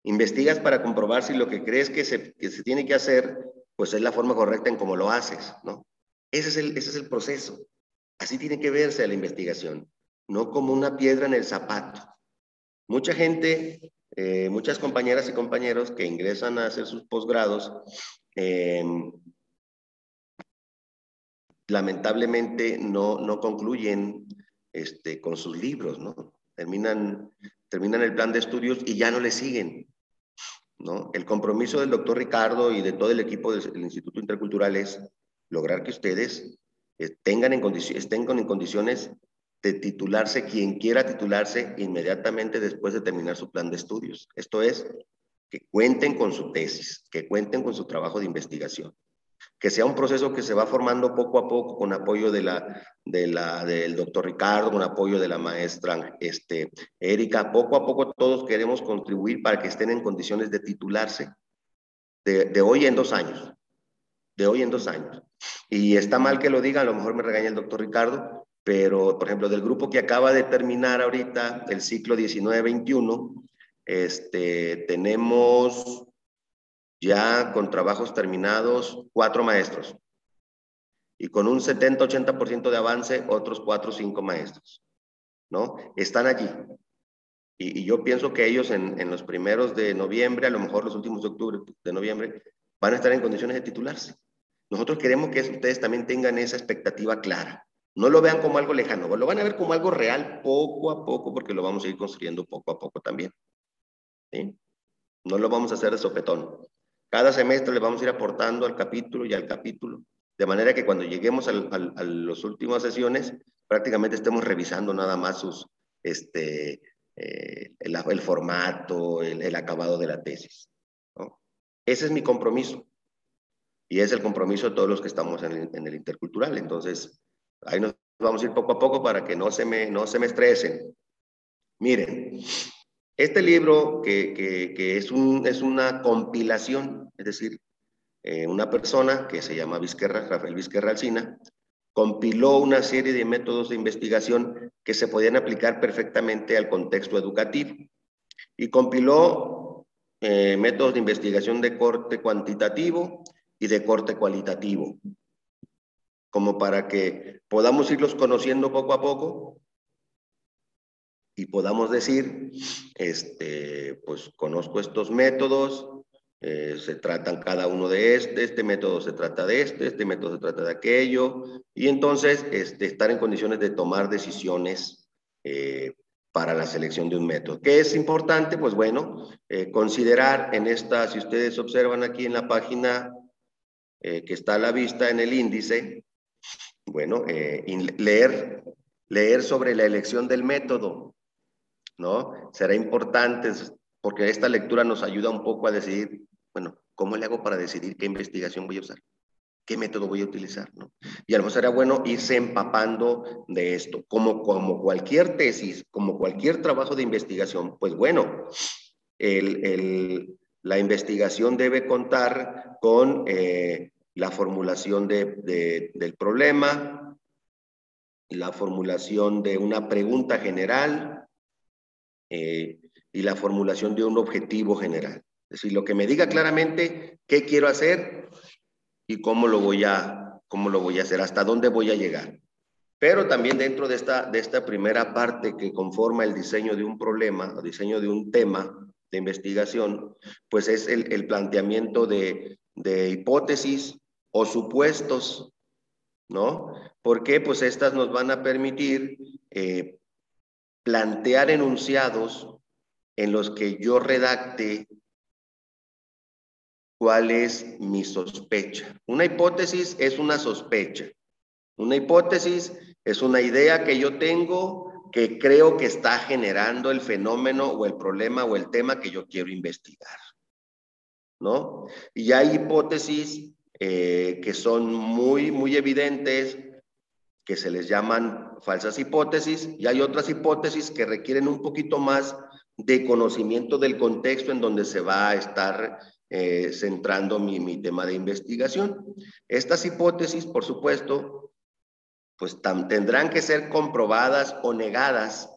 Investigas para comprobar si lo que crees que se, que se tiene que hacer, pues es la forma correcta en cómo lo haces, ¿no? Ese es, el, ese es el proceso. Así tiene que verse la investigación, no como una piedra en el zapato. Mucha gente, eh, muchas compañeras y compañeros que ingresan a hacer sus posgrados, eh, lamentablemente no, no concluyen este, con sus libros, ¿no? Terminan, terminan el plan de estudios y ya no le siguen, ¿no? El compromiso del doctor Ricardo y de todo el equipo del Instituto Intercultural es lograr que ustedes eh, tengan en estén en condiciones de titularse quien quiera titularse inmediatamente después de terminar su plan de estudios. Esto es, que cuenten con su tesis, que cuenten con su trabajo de investigación que sea un proceso que se va formando poco a poco con apoyo de la, de la, del doctor Ricardo, con apoyo de la maestra este, Erika. Poco a poco todos queremos contribuir para que estén en condiciones de titularse de, de hoy en dos años. De hoy en dos años. Y está mal que lo diga, a lo mejor me regaña el doctor Ricardo, pero por ejemplo, del grupo que acaba de terminar ahorita el ciclo 19-21, este, tenemos ya con trabajos terminados, cuatro maestros. Y con un 70-80% de avance, otros cuatro o cinco maestros. ¿No? Están allí. Y, yo pienso que ellos en, en, los primeros de noviembre, a lo mejor los últimos de octubre, de noviembre, van a estar en condiciones de titularse. Nosotros queremos que ustedes también tengan esa expectativa clara. No lo vean como algo lejano, lo van a ver como algo real poco a poco, porque lo vamos a ir construyendo poco a poco también. No lo vamos a hacer de sopetón. Cada semestre le vamos a ir aportando al capítulo y al capítulo, de manera que cuando lleguemos a las últimas sesiones, prácticamente estemos revisando nada más sus, este, eh, el, formato, el, acabado de la tesis. Ese es mi compromiso. Y es el compromiso de todos los que estamos en el, intercultural. Entonces, ahí nos vamos a ir poco a poco para que no se me, no se me estresen. Miren, este libro, que, es, un, es una compilación, es decir, eh, una persona que se llama Vizquerra, Rafael Vizquerra Alcina, compiló una serie de métodos de investigación que se podían aplicar perfectamente al contexto educativo. Y compiló eh, métodos de investigación de corte cuantitativo y de corte cualitativo, como para que podamos irlos conociendo poco a poco y podamos decir, este, pues conozco estos métodos, eh, se tratan cada uno de este, este método se trata de este, este método se trata de aquello, y entonces este, estar en condiciones de tomar decisiones eh, para la selección de un método. ¿Qué es importante? Pues bueno, eh, considerar en esta, si ustedes observan aquí en la página que está a la vista en el índice, bueno, leer, leer sobre la elección del método, ¿no? Será importante porque esta lectura nos ayuda un poco a decidir, bueno, ¿cómo le hago para decidir qué investigación voy a usar? ¿Qué método voy a utilizar? Y a lo mejor será bueno irse empapando de esto. Como, como cualquier tesis, como cualquier trabajo de investigación, pues bueno, el, el, la investigación debe contar con eh, la formulación de, de, del problema, la formulación de una pregunta general, eh, y la formulación de un objetivo general. Es decir, lo que me diga claramente qué quiero hacer y cómo lo voy a, cómo lo voy a hacer, hasta dónde voy a llegar. Pero también dentro de esta, de esta primera parte que conforma el diseño de un problema, o diseño de un tema de investigación, pues es el, el planteamiento de, de hipótesis o supuestos, ¿no? Porque pues estas nos van a permitir eh, plantear enunciados en los que yo redacte cuál es mi sospecha. Una hipótesis es una sospecha. Una hipótesis es una idea que yo tengo que creo que está generando el fenómeno o el problema o el tema que yo quiero investigar. ¿No? Y hay hipótesis eh, que son muy, muy evidentes, que se les llaman falsas hipótesis y hay otras hipótesis que requieren un poquito más de conocimiento del contexto en donde se va a estar eh, centrando mi, tema de investigación. Estas hipótesis, por supuesto, pues tendrán que ser comprobadas o negadas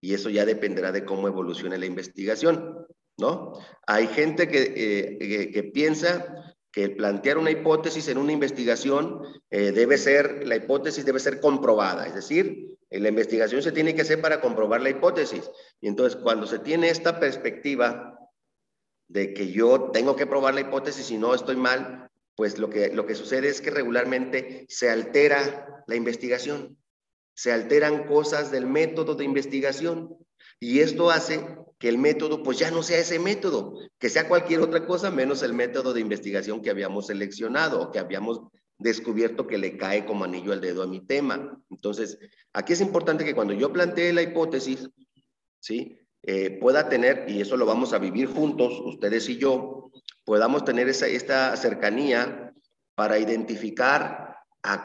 y eso ya dependerá de cómo evolucione la investigación, ¿no? Hay gente que, eh, que, piensa que plantear una hipótesis en una investigación eh, debe ser, la hipótesis debe ser comprobada, es decir, la investigación se tiene que hacer para comprobar la hipótesis. Y entonces, cuando se tiene esta perspectiva de que yo tengo que probar la hipótesis y no estoy mal, pues lo que, lo que sucede es que regularmente se altera la investigación, se alteran cosas del método de investigación. Y esto hace que el método pues ya no sea ese método, que sea cualquier otra cosa menos el método de investigación que habíamos seleccionado o que habíamos descubierto que le cae como anillo al dedo a mi tema. Entonces, aquí es importante que cuando yo plantee la hipótesis, ¿sí? Eh, pueda tener, y eso lo vamos a vivir juntos, ustedes y yo, podamos tener esa, esta cercanía para identificar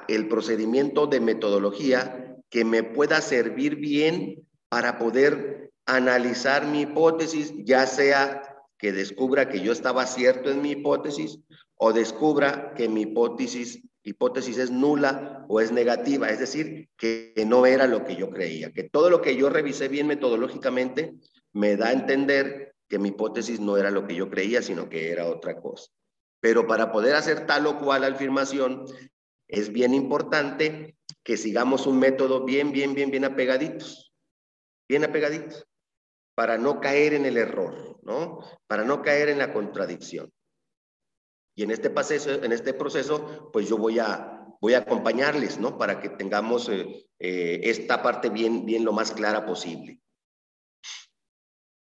el procedimiento de metodología que me pueda servir bien para poder analizar mi hipótesis, ya sea que descubra que yo estaba cierto en mi hipótesis o descubra que mi hipótesis, hipótesis es nula o es negativa, es decir, que, no era lo que yo creía, que todo lo que yo revisé bien metodológicamente me da a entender que mi hipótesis no era lo que yo creía, sino que era otra cosa. Pero para poder hacer tal o cual afirmación, es bien importante que sigamos un método bien, bien, bien, bien apegaditos, bien apegaditos, para no caer en el error, ¿no? Para no caer en la contradicción. Y en este proceso, en este proceso pues yo voy a, voy a acompañarles, ¿no? Para que tengamos eh, eh, esta parte bien, bien lo más clara posible.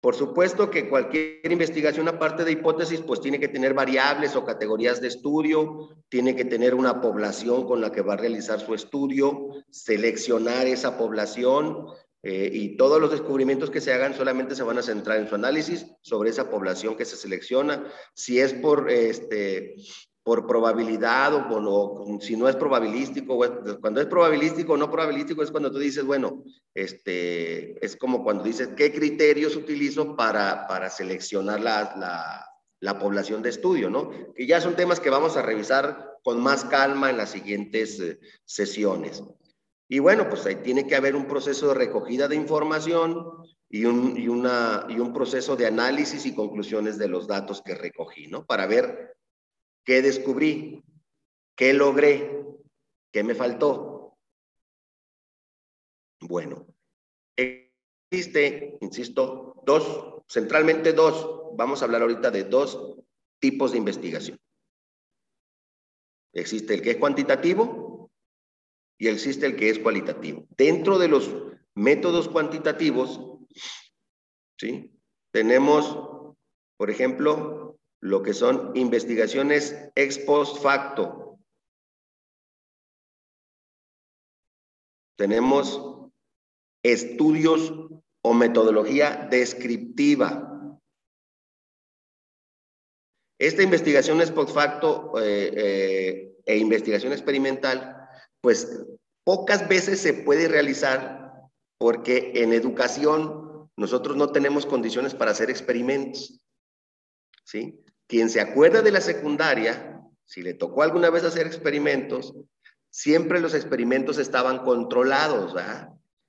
Por supuesto que cualquier investigación aparte de hipótesis, pues tiene que tener variables o categorías de estudio, tiene que tener una población con la que va a realizar su estudio, seleccionar esa población, eh, y todos los descubrimientos que se hagan solamente se van a centrar en su análisis sobre esa población que se selecciona. Si es por, este, por probabilidad o, si no es probabilístico, cuando es probabilístico o no probabilístico es cuando tú dices, bueno, este, es como cuando dices, ¿qué criterios utilizo para, para seleccionar la, la, la población de estudio, ¿no? Que ya son temas que vamos a revisar con más calma en las siguientes eh, sesiones. Y bueno, pues ahí tiene que haber un proceso de recogida de información y un, y una, y un proceso de análisis y conclusiones de los datos que recogí, ¿no? Para ver qué descubrí, qué logré, qué me faltó. Bueno, existe, insisto, dos, centralmente dos, vamos a hablar ahorita de dos tipos de investigación. Existe el que es cuantitativo y existe el que es cualitativo. Dentro de los métodos cuantitativos, ¿sí? Tenemos, por ejemplo, lo que son investigaciones ex post facto. Tenemos estudios o metodología descriptiva. Esta investigación ex post facto eh, eh, e investigación experimental pues pocas veces se puede realizar porque en educación nosotros no tenemos condiciones para hacer experimentos. ¿Sí? Quien se acuerda de la secundaria, si le tocó alguna vez hacer experimentos, siempre los experimentos estaban controlados.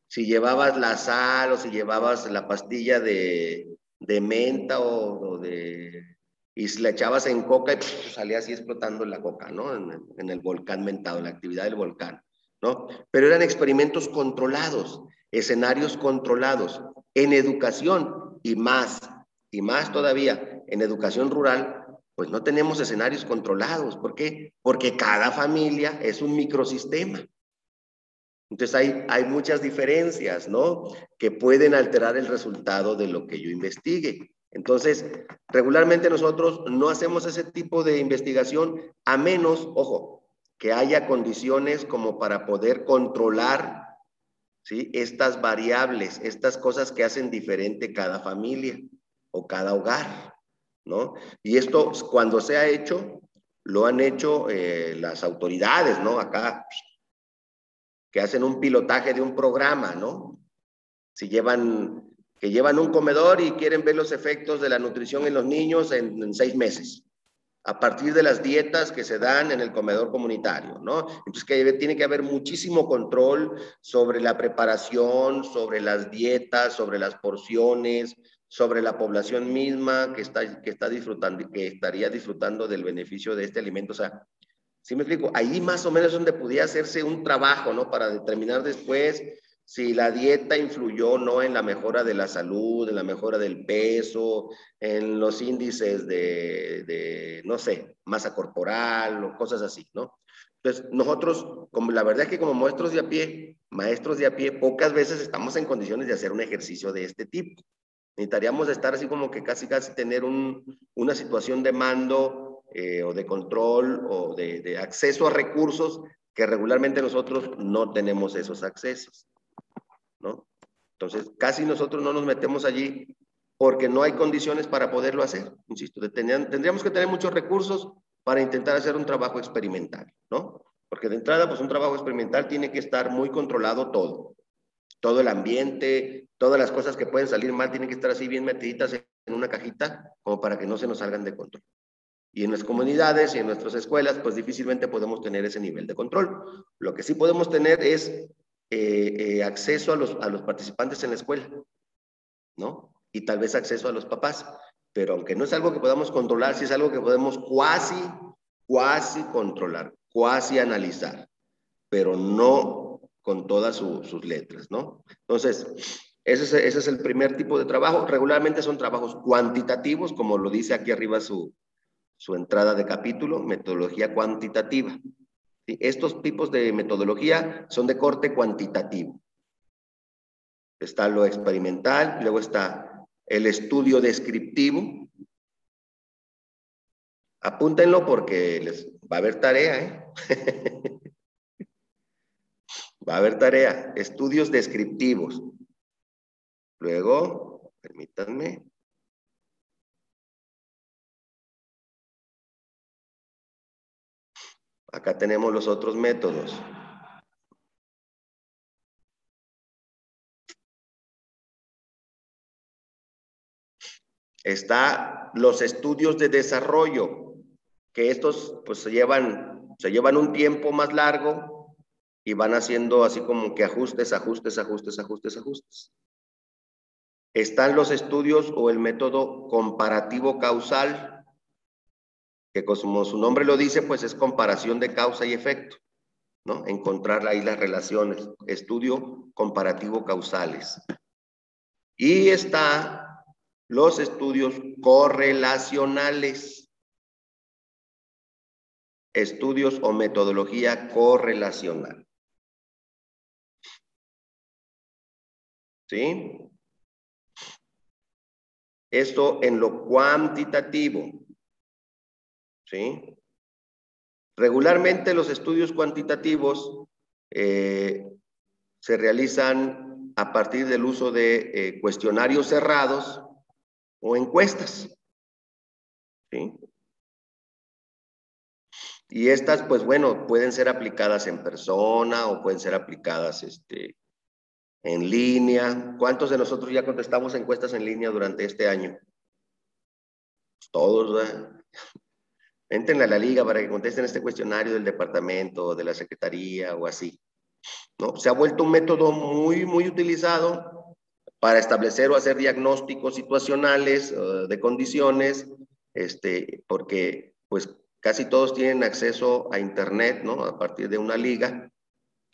Si llevabas la sal o si llevabas la pastilla de, menta o, de... y la echabas en coca y salía así explotando la coca, ¿no? En, el volcán mentado, la actividad del volcán, ¿no? Pero eran experimentos controlados, escenarios controlados. En educación y más, y más todavía, en educación rural, pues no tenemos escenarios controlados. ¿Por qué? Porque cada familia es un microsistema. Entonces hay, hay muchas diferencias, ¿no? Que pueden alterar el resultado de lo que yo investigue. Entonces, regularmente nosotros no hacemos ese tipo de investigación a menos, ojo, que haya condiciones como para poder controlar ¿sí? estas variables, estas cosas que hacen diferente cada familia o cada hogar, ¿no? Y esto cuando se ha hecho, lo han hecho eh, las autoridades, ¿no? Acá, que hacen un pilotaje de un programa, ¿no? Si llevan que llevan un comedor y quieren ver los efectos de la nutrición en los niños en, seis meses. a partir de las dietas que se dan en el comedor comunitario, ¿no? Entonces que tiene que haber muchísimo control sobre la preparación, sobre las dietas, sobre las porciones, sobre la población misma que está, que está disfrutando, que estaría disfrutando del beneficio de este alimento. O sea, ¿sí me explico? Ahí más o menos es donde podía hacerse un trabajo, ¿no? Para determinar después si la dieta influyó o no en la mejora de la salud, en la mejora del peso, en los índices de, de, no sé, masa corporal o cosas así, ¿no? Entonces, nosotros, como la verdad es que como maestros de a pie, maestros de a pie, pocas veces estamos en condiciones de hacer un ejercicio de este tipo. Necesitaríamos estar así como que casi, casi tener un, una situación de mando eh, o de control o de, de acceso a recursos que regularmente nosotros no tenemos esos accesos. ¿No? Entonces, casi nosotros no nos metemos allí porque no hay condiciones para poderlo hacer. Insisto, tendríamos que tener muchos recursos para intentar hacer un trabajo experimental, ¿no? Porque de entrada, pues un trabajo experimental tiene que estar muy controlado todo. Todo el ambiente, todas las cosas que pueden salir mal tienen que estar así bien metiditas en una cajita como para que no se nos salgan de control. Y en las comunidades y en nuestras escuelas, pues difícilmente podemos tener ese nivel de control. Lo que sí podemos tener es eh, eh, acceso a los, a los participantes en la escuela, ¿no? Y tal vez acceso a los papás. Pero aunque no es algo que podamos controlar, sí es algo que podemos cuasi, cuasi controlar, cuasi analizar, pero no con todas sus letras, ¿no? Entonces, ese es, ese es el primer tipo de trabajo. Regularmente son trabajos cuantitativos, como lo dice aquí arriba su, su entrada de capítulo, metodología cuantitativa. Estos tipos de metodología son de corte cuantitativo. Está lo experimental, luego está el estudio descriptivo. Apúntenlo porque les va a haber tarea, ¿eh? va a haber tarea. Estudios descriptivos. Luego, permítanme. Acá tenemos los otros métodos. Está los estudios de desarrollo, que estos pues se llevan, se llevan un tiempo más largo y van haciendo así como que ajustes, ajustes, ajustes, ajustes, ajustes. Están los estudios o el método comparativo causal, que como su nombre lo dice, pues es comparación de causa y efecto, ¿no? Encontrar ahí las relaciones, estudio comparativo causales. Y está los estudios correlacionales, estudios o metodología correlacional. ¿Sí? Esto en lo cuantitativo. ¿Sí? Regularmente los estudios cuantitativos eh, se realizan a partir del uso de eh, cuestionarios cerrados o encuestas. ¿sí? Y estas, pues bueno, pueden ser aplicadas en persona o pueden ser aplicadas este, en línea. ¿Cuántos de nosotros ya contestamos encuestas en línea durante este año? Todos, ¿verdad? Entren a la liga para que contesten este cuestionario del departamento, de la secretaría o así. ¿no? Se ha vuelto un método muy, muy utilizado para establecer o hacer diagnósticos situacionales uh, de condiciones, este, porque pues casi todos tienen acceso a Internet, ¿no? A partir de una liga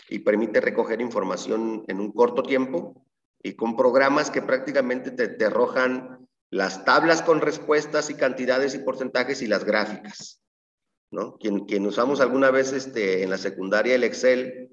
y permite recoger información en un corto tiempo y con programas que prácticamente te, te arrojan las tablas con respuestas y cantidades y porcentajes y las gráficas, ¿no? Quien, quien usamos alguna vez este, en la secundaria el Excel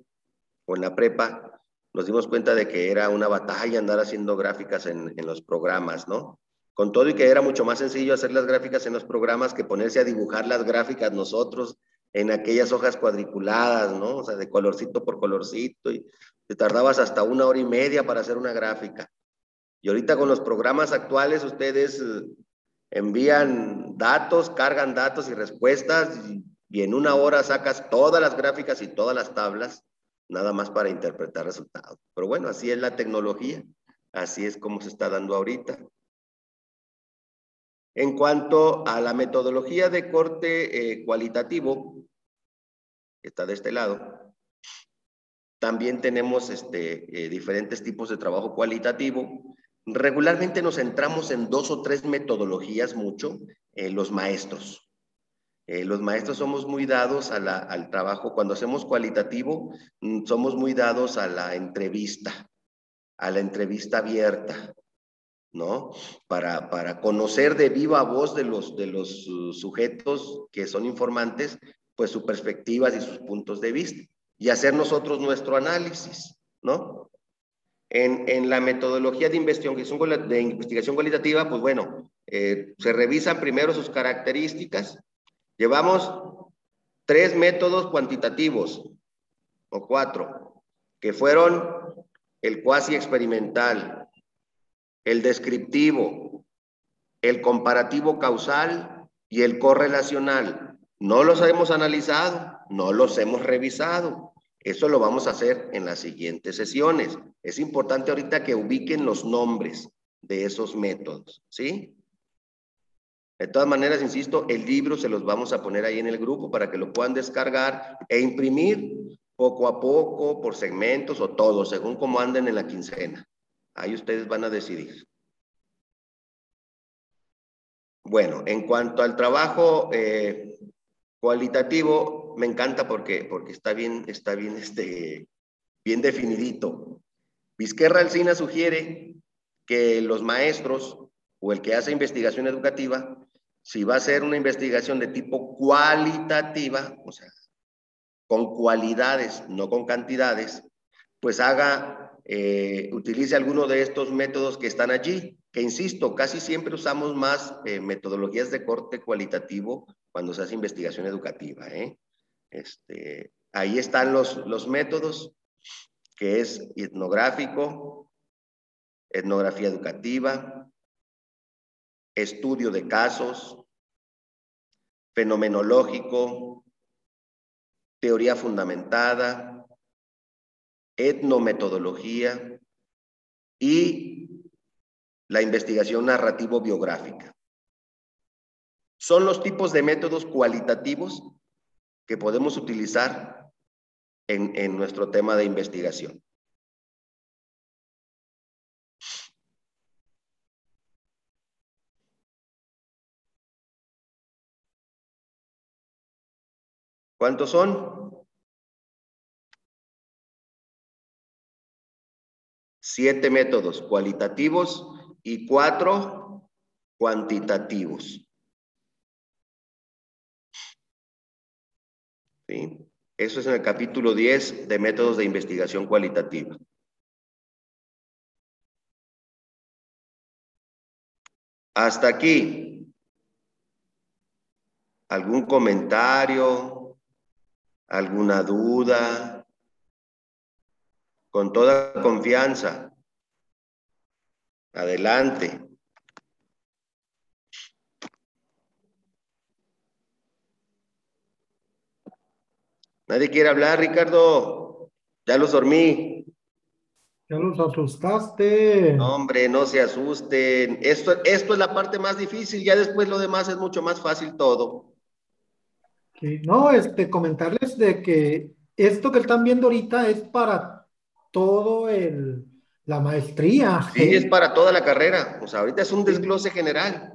o en la prepa, nos dimos cuenta de que era una batalla andar haciendo gráficas en, en los programas, ¿no? Con todo y que era mucho más sencillo hacer las gráficas en los programas que ponerse a dibujar las gráficas nosotros en aquellas hojas cuadriculadas, ¿no? O sea, de colorcito por colorcito y te tardabas hasta una hora y media para hacer una gráfica. Y ahorita con los programas actuales ustedes eh, envían datos, cargan datos y respuestas y, en una hora sacas todas las gráficas y todas las tablas, nada más para interpretar resultados. Pero bueno, así es la tecnología, así es como se está dando ahorita. En cuanto a la metodología de corte eh, cualitativo, que está de este lado, también tenemos este, eh, diferentes tipos de trabajo cualitativo. Regularmente nos centramos en dos o tres metodologías mucho, eh, los maestros. Eh, los maestros somos muy dados al trabajo, cuando hacemos cualitativo, mm, somos muy dados a la entrevista, a la entrevista abierta, ¿no? Para, para conocer de viva voz de los, de los uh, sujetos que son informantes, pues sus perspectivas y sus puntos de vista y hacer nosotros nuestro análisis, ¿no? En, en la metodología de investigación, de investigación cualitativa, pues bueno, eh, se revisan primero sus características. Llevamos tres métodos cuantitativos, o cuatro, que fueron el cuasi experimental, el descriptivo, el comparativo causal y el correlacional. No los hemos analizado, no los hemos revisado. Eso lo vamos a hacer en las siguientes sesiones. Es importante ahorita que ubiquen los nombres de esos métodos, ¿sí? De todas maneras, insisto, el libro se los vamos a poner ahí en el grupo para que lo puedan descargar e imprimir poco a poco, por segmentos o todo, según cómo anden en la quincena. Ahí ustedes van a decidir. Bueno, en cuanto al trabajo eh, cualitativo, me encanta porque, porque está bien, está bien, este, bien definidito. Vizquerra Alcina sugiere que los maestros o el que hace investigación educativa, si va a hacer una investigación de tipo cualitativa, o sea, con cualidades, no con cantidades, pues haga, eh, utilice alguno de estos métodos que están allí, que insisto, casi siempre usamos más eh, metodologías de corte cualitativo cuando se hace investigación educativa. ¿eh? Este, ahí están los, los métodos, que es etnográfico, etnografía educativa, estudio de casos, fenomenológico, teoría fundamentada, etnometodología y la investigación narrativo-biográfica. Son los tipos de métodos cualitativos que podemos utilizar en, en nuestro tema de investigación. ¿Cuántos son? Siete métodos cualitativos y cuatro cuantitativos. ¿Sí? Eso es en el capítulo 10 de métodos de investigación cualitativa. Hasta aquí. ¿Algún comentario? ¿Alguna duda? Con toda confianza. Adelante. Nadie quiere hablar, Ricardo. Ya los dormí. Ya los asustaste. No, hombre, no se asusten. Esto, esto es la parte más difícil, ya después lo demás es mucho más fácil todo. Sí, no, este, comentarles de que esto que están viendo ahorita es para todo el, la maestría. Sí, es para toda la carrera. O sea, ahorita es un desglose general,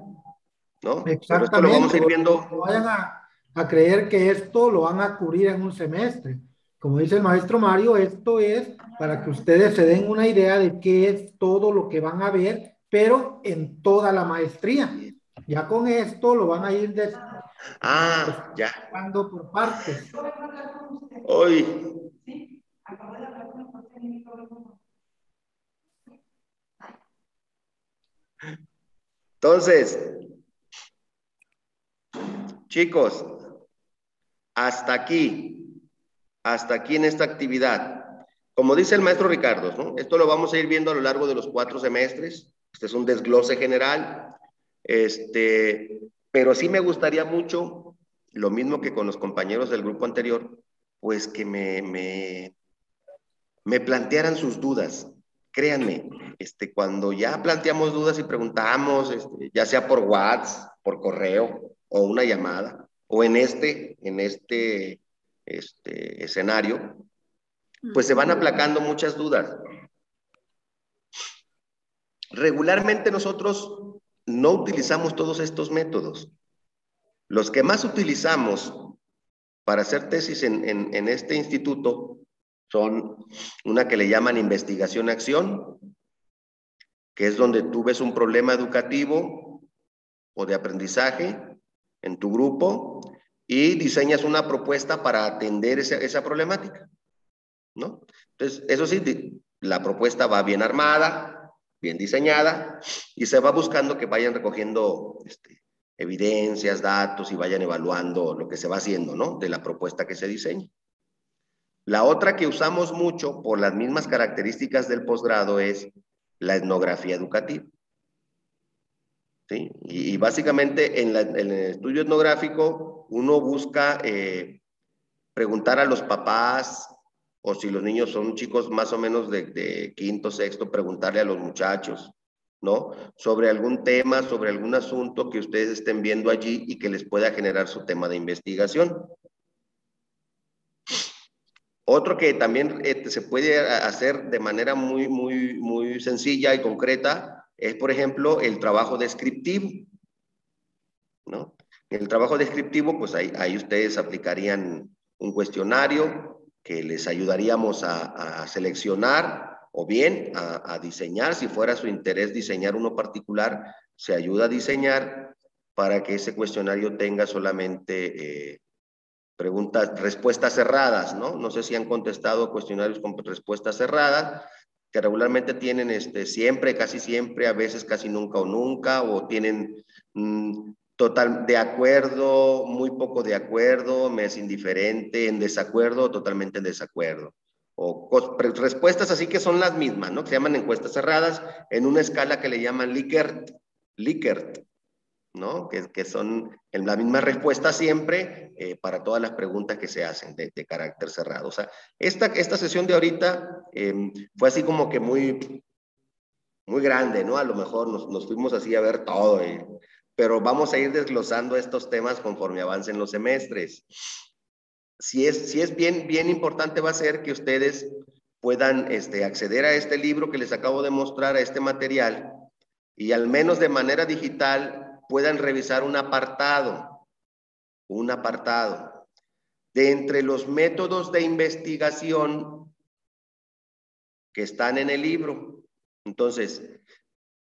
¿no? Exactamente. Esto lo vamos a ir viendo. No vayan a, a creer que esto lo van a cubrir en un semestre. Como dice el maestro Mario, esto es para que ustedes se den una idea de qué es todo lo que van a ver, pero en toda la maestría. Ya con esto lo van a ir des Ah, ya. por partes. Hoy. Entonces, chicos, hasta aquí, hasta aquí en esta actividad. Como dice el maestro Ricardo, esto lo vamos a ir viendo a lo largo de los cuatro semestres. Este es un desglose general. Este, pero sí me gustaría mucho, lo mismo que con los compañeros del grupo anterior, pues que me, me, me plantearan sus dudas. créanme, este, cuando ya planteamos dudas y preguntamos, este, ya sea por WhatsApp, por correo o una llamada, o en este, en este, este escenario, pues se van aplacando muchas dudas. Regularmente nosotros no utilizamos todos estos métodos. Los que más utilizamos para hacer tesis en, en este instituto son una que le llaman investigación-acción, que es donde tú ves un problema educativo o de aprendizaje en tu grupo y diseñas una propuesta para atender esa, esa problemática, ¿no? Entonces, eso sí, la propuesta va bien armada, bien diseñada y se va buscando que vayan recogiendo este, evidencias, datos y vayan evaluando lo que se va haciendo, ¿no? De la propuesta que se diseña. La otra que usamos mucho por las mismas características del posgrado es la etnografía educativa. ¿Sí? Y, básicamente en, el estudio etnográfico uno busca eh, preguntar a los papás o si los niños son chicos más o menos de, quinto, sexto, preguntarle a los muchachos, ¿no? Sobre algún tema, sobre algún asunto que ustedes estén viendo allí y que les pueda generar su tema de investigación. Otro que también este, se puede hacer de manera muy, muy, muy sencilla y concreta es, por ejemplo, el trabajo descriptivo. ¿no? En el trabajo descriptivo, pues ahí, ustedes aplicarían un cuestionario que les ayudaríamos a, seleccionar o bien a, diseñar, si fuera su interés diseñar uno particular, se ayuda a diseñar para que ese cuestionario tenga solamente eh, preguntas, respuestas cerradas, ¿no? No sé si han contestado cuestionarios con respuestas cerradas, que regularmente tienen este, siempre, casi siempre, a veces casi nunca o nunca, o tienen mmm, total de acuerdo, muy poco de acuerdo, me es indiferente, en desacuerdo, totalmente en desacuerdo. O respuestas así que son las mismas, ¿no? Que se llaman encuestas cerradas en una escala que le llaman Likert. Likert, ¿no? Que, que son la misma respuesta siempre eh, para todas las preguntas que se hacen de, carácter cerrado. O sea, esta, esta sesión de ahorita eh, fue así como que muy, muy grande, ¿no? A lo mejor nos, nos fuimos así a ver todo, eh, pero vamos a ir desglosando estos temas conforme avancen los semestres. Si es, si es bien, bien importante va a ser que ustedes puedan este, acceder a este libro que les acabo de mostrar, a este material, y al menos de manera digital puedan revisar un apartado, un apartado. De entre los métodos de investigación que están en el libro. Entonces,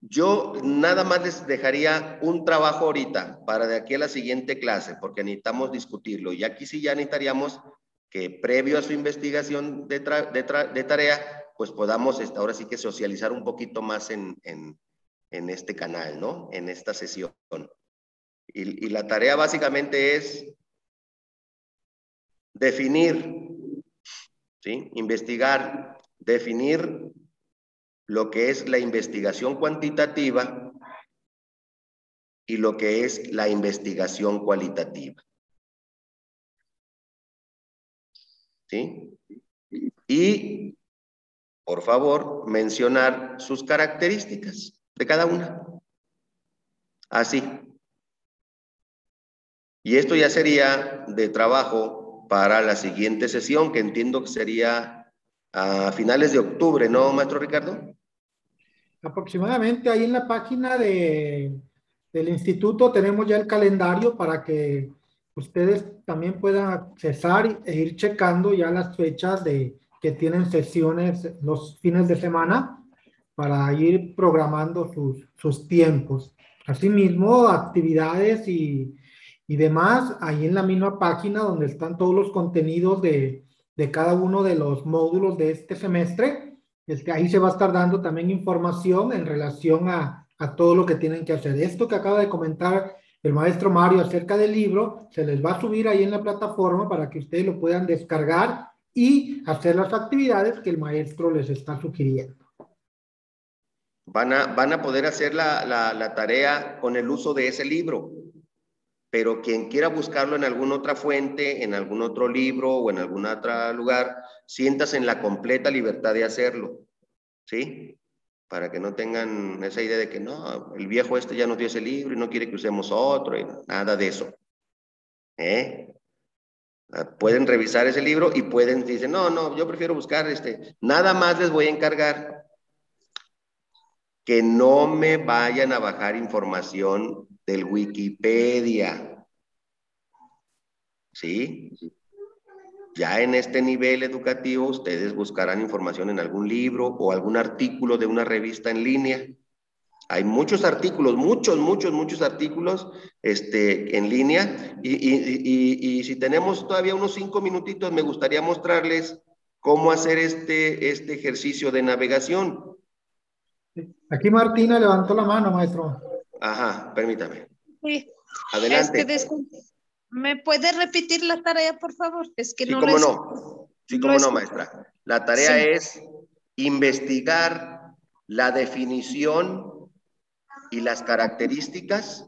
yo nada más les dejaría un trabajo ahorita para de aquí a la siguiente clase, porque necesitamos discutirlo. Y aquí sí ya necesitaríamos que previo a su investigación de, tarea, pues podamos este, ahora sí que socializar un poquito más en este canal, ¿no? En esta sesión. Y, y la tarea básicamente es definir, ¿sí? Investigar, definir lo que es la investigación cuantitativa y lo que es la investigación cualitativa. ¿Sí? Y, por favor, mencionar sus características de cada una. Así. Y esto ya sería de trabajo para la siguiente sesión, que entiendo que sería a finales de octubre, ¿no, maestro Ricardo? Aproximadamente ahí en la página de, del instituto tenemos ya el calendario para que ustedes también puedan accesar e ir checando ya las fechas de que tienen sesiones los fines de semana para ir programando sus, sus tiempos. Asimismo, actividades y, y, demás, ahí en la misma página donde están todos los contenidos de, de cada uno de los módulos de este semestre, este, ahí se va a estar dando también información en relación a, a todo lo que tienen que hacer. Esto que acaba de comentar el maestro Mario acerca del libro, se les va a subir ahí en la plataforma para que ustedes lo puedan descargar y hacer las actividades que el maestro les está sugiriendo. Van a, van a poder hacer la, la, la, tarea con el uso de ese libro, pero quien quiera buscarlo en alguna otra fuente, en algún otro libro o en algún otro lugar, sientas en la completa libertad de hacerlo, ¿sí? para que no tengan esa idea de que no, el viejo este ya nos dio ese libro y no quiere que usemos otro, y nada de eso. ¿Eh? Ah, pueden revisar ese libro y pueden, dicen, no, no, yo prefiero buscar este, nada más les voy a encargar que no me vayan a bajar información del Wikipedia. ¿Sí? Ya en este nivel educativo ustedes buscarán información en algún libro o algún artículo de una revista en línea. Hay muchos artículos, muchos, muchos, muchos artículos este, en línea. Y, y, y, si tenemos todavía unos cinco minutitos, me gustaría mostrarles cómo hacer este, este ejercicio de navegación. Aquí Martina levantó la mano, maestro. Ajá, permítame. Sí. Adelante. ¿Me puede repetir la tarea, por favor? Es que sí, cómo no. Sí, cómo no, maestra. La tarea es investigar la definición y las características,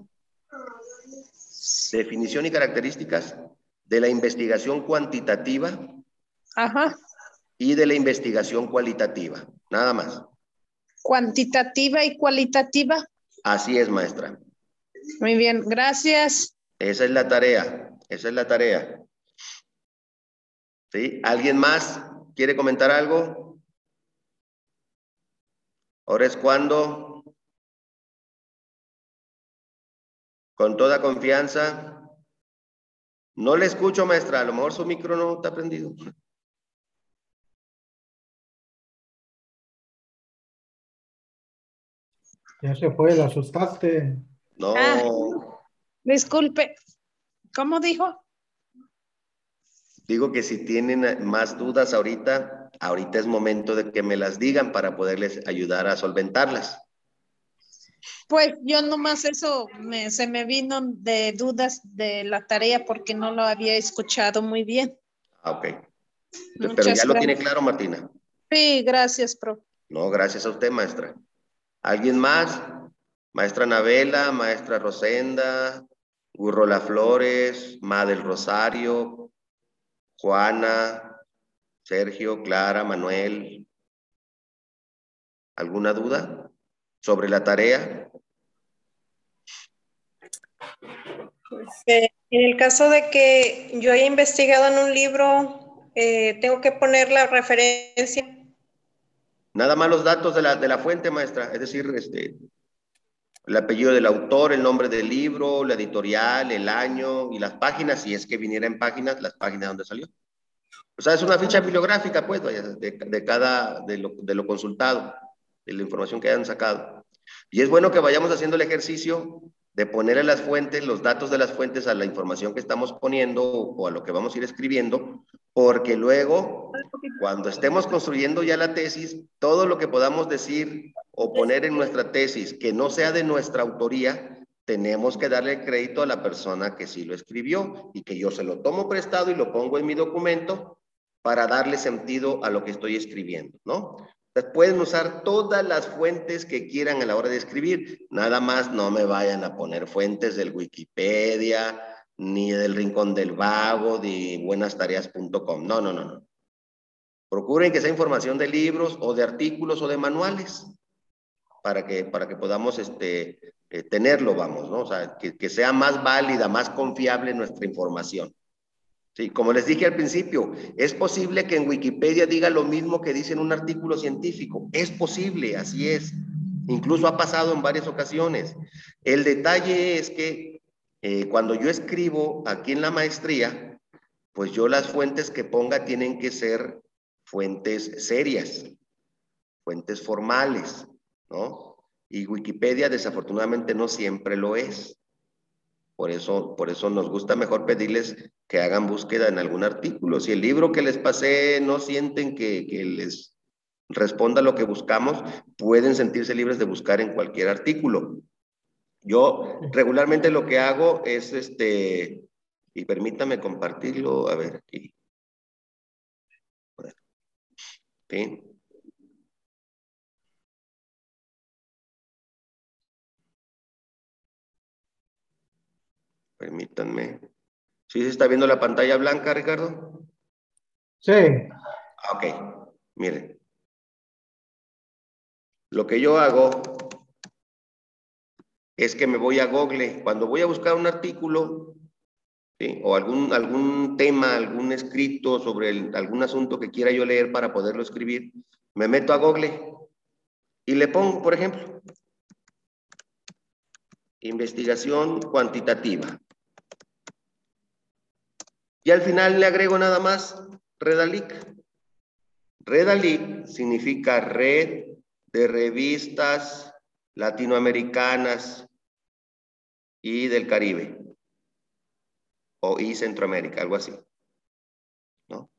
definición y características de la investigación cuantitativa Ajá. y de la investigación cualitativa. Nada más. Cuantitativa y cualitativa. Así es, maestra. Muy bien, gracias. Esa es la tarea, esa es la tarea. ¿Sí? ¿Alguien más quiere comentar algo? Ahora es cuando, con toda confianza. No le escucho, maestra, a lo mejor su micro no está prendido. Ya se fue, la asustaste. No. Ah. Disculpe, ¿cómo dijo? Digo que si tienen más dudas ahorita, ahorita es momento de que me las digan para poderles ayudar a solventarlas. Pues yo nomás eso me, se me vino de dudas de la tarea porque no lo había escuchado muy bien. Ah, ok. Pero ya lo tiene claro, Martina. Sí, gracias, profe. No, gracias a usted, maestra. ¿Alguien más? Maestra Navela, maestra Rosenda, Gurrola Flores, Madel Rosario, Juana, Sergio, Clara, Manuel. ¿Alguna duda sobre la tarea? en el caso de que yo haya investigado en un libro, eh, tengo que poner la referencia. Nada más los datos de la, de la fuente, maestra, es decir, este, el apellido del autor, el nombre del libro, la editorial, el año y las páginas, si es que viniera en páginas, las páginas donde salió. O sea, es una ficha bibliográfica, pues, de, de cada, de lo, de lo consultado, de la información que hayan sacado. Y es bueno que vayamos haciendo el ejercicio de poner en las fuentes, los datos de las fuentes a la información que estamos poniendo o a lo que vamos a ir escribiendo, porque luego, cuando estemos construyendo ya la tesis, todo lo que podamos decir o poner en nuestra tesis que no sea de nuestra autoría, tenemos que darle crédito a la persona que sí lo escribió y que yo se lo tomo prestado y lo pongo en mi documento para darle sentido a lo que estoy escribiendo, ¿no? pueden usar todas las fuentes que quieran a la hora de escribir. Nada más no me vayan a poner fuentes del Wikipedia, ni del Rincón del Vago, de buenastareas.com. No, no, no, no. Procuren que sea información de libros o de artículos o de manuales para que, para que podamos este, eh, tenerlo, vamos, ¿no? O sea, que, que sea más válida, más confiable nuestra información. Sí, como les dije al principio, es posible que en Wikipedia diga lo mismo que dice en un artículo científico. Es posible, así es. Incluso ha pasado en varias ocasiones. El detalle es que eh, cuando yo escribo aquí en la maestría, pues yo las fuentes que ponga tienen que ser fuentes serias, fuentes formales, ¿no? Y Wikipedia desafortunadamente no siempre lo es. Por eso, por eso nos gusta mejor pedirles que hagan búsqueda en algún artículo. Si el libro que les pasé no sienten que, que les responda lo que buscamos, pueden sentirse libres de buscar en cualquier artículo. Yo regularmente lo que hago es este, y permítame compartirlo, a ver aquí. ¿Sí? Permítanme. ¿Sí se está viendo la pantalla blanca, Ricardo? Sí. Ok, miren. lo que yo hago es que me voy a Google. Cuando voy a buscar un artículo o algún, algún tema, algún escrito sobre algún asunto que quiera yo leer para poderlo escribir, me meto a Google y le pongo, por ejemplo, investigación cuantitativa. Y al final le agrego nada más Redalic. Redalic significa red de revistas latinoamericanas y del Caribe o y Centroamérica, algo así. ¿no?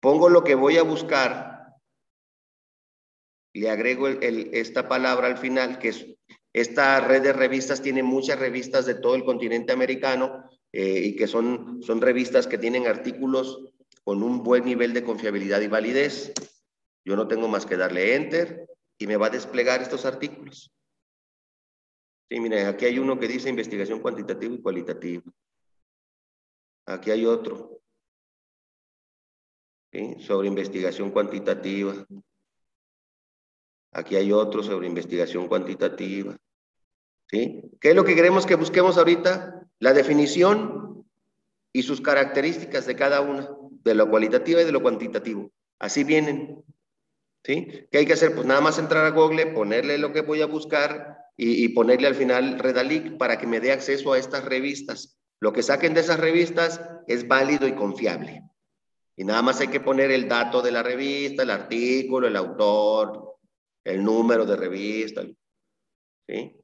Pongo lo que voy a buscar, le agrego esta palabra al final, que es esta red de revistas tiene muchas revistas de todo el continente americano eh, y que son, son revistas que tienen artículos con un buen nivel de confiabilidad y validez. Yo no tengo más que darle enter y me va a desplegar estos artículos. Sí, miren, aquí hay uno que dice investigación cuantitativa y cualitativa. Aquí hay otro. ¿sí? Sobre investigación cuantitativa. Aquí hay otro sobre investigación cuantitativa. ¿sí? ¿Qué es lo que queremos que busquemos ahorita? La definición y sus características de cada una, de lo cualitativo y de lo cuantitativo. Así vienen. ¿Sí? ¿Qué hay que hacer? Pues nada más entrar a Google, ponerle lo que voy a buscar y, ponerle al final Redalic para que me dé acceso a estas revistas. Lo que saquen de esas revistas es válido y confiable. Y nada más hay que poner el dato de la revista, el artículo, el autor, el número de revista. ¿sí?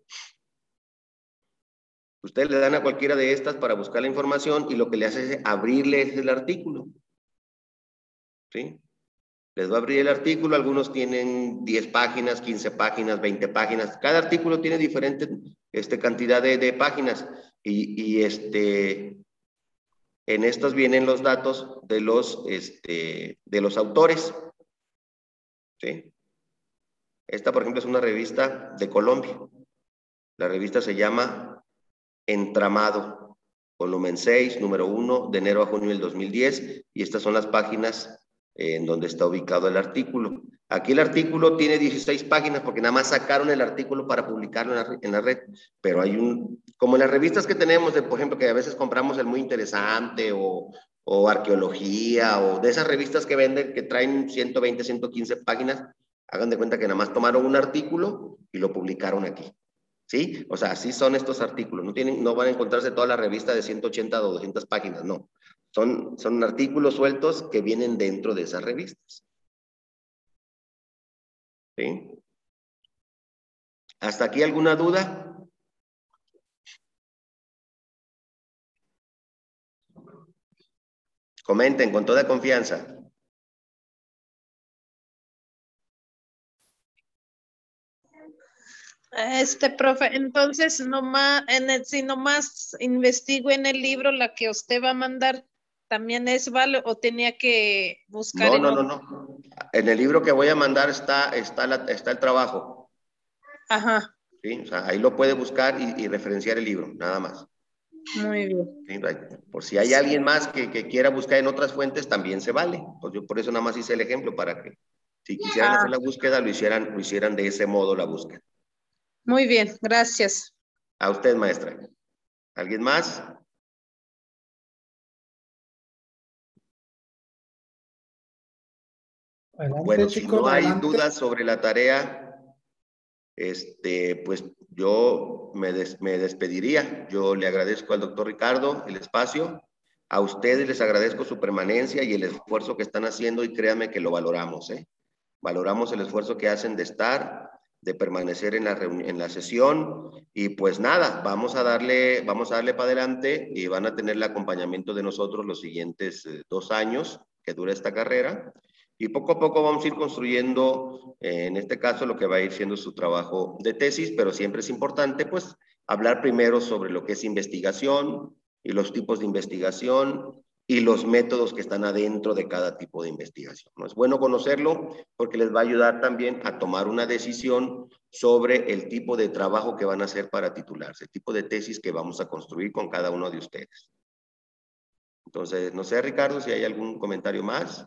Ustedes le dan a cualquiera de estas para buscar la información y lo que le hace es abrirle el artículo. ¿Sí? Les va a abrir el artículo, algunos tienen 10 páginas, 15 páginas, 20 páginas. Cada artículo tiene diferente este, cantidad de, de páginas. Y, este, en estos vienen los datos de los, este, de los autores. ¿Sí? Esta, por ejemplo, es una revista de Colombia. La revista se llama Entramado, volumen 6, número 1, de enero a junio del 2010. Y estas son las páginas en donde está ubicado el artículo. Aquí el artículo tiene 16 páginas porque nada más sacaron el artículo para publicarlo en la, red, pero hay un, como en las revistas que tenemos, de, por ejemplo, que a veces compramos el muy interesante o, o arqueología o de esas revistas que venden que traen 120, 115 páginas, hagan de cuenta que nada más tomaron un artículo y lo publicaron aquí. ¿Sí? O sea, así son estos artículos. No, tienen, no van a encontrarse toda la revista de 180 o 200 páginas, no. Son, son artículos sueltos que vienen dentro de esas revistas. ¿Sí? ¿Hasta aquí alguna duda? Comenten con toda confianza. Este profe, entonces nomás, en el, si nomás investigo en el libro la que usted va a mandar, también es vale o tenía que buscar. No, no, no, no. En el libro que voy a mandar está, está, la, está el trabajo. Ajá. Sí, o sea, ahí lo puede buscar y, referenciar el libro, nada más. Muy bien. por si hay alguien más que, que, quiera buscar en otras fuentes, también se vale. Pues yo por eso nada más hice el ejemplo para que si quisieran ah. hacer la búsqueda, lo hicieran, lo hicieran de ese modo la búsqueda. Muy bien, gracias. A usted, maestra. ¿Alguien más? Bueno, si no hay dudas sobre la tarea, este, pues yo me, me despediría. Yo le agradezco al doctor Ricardo el espacio. A ustedes les agradezco su permanencia y el esfuerzo que están haciendo y créanme que lo valoramos. ¿eh? Valoramos el esfuerzo que hacen de estar, de permanecer en la, en la sesión y pues nada, vamos a darle, vamos a darle para adelante y van a tener el acompañamiento de nosotros los siguientes eh, dos años que dura esta carrera y poco a poco vamos a ir construyendo, eh, en este caso, lo que va a ir siendo su trabajo de tesis, pero siempre es importante, pues, hablar primero sobre lo que es investigación y los tipos de investigación y los métodos que están adentro de cada tipo de investigación. Es bueno conocerlo porque les va a ayudar también a tomar una decisión sobre el tipo de trabajo que van a hacer para titularse, el tipo de tesis que vamos a construir con cada uno de ustedes. Entonces, no sé, Ricardo, si hay algún comentario más.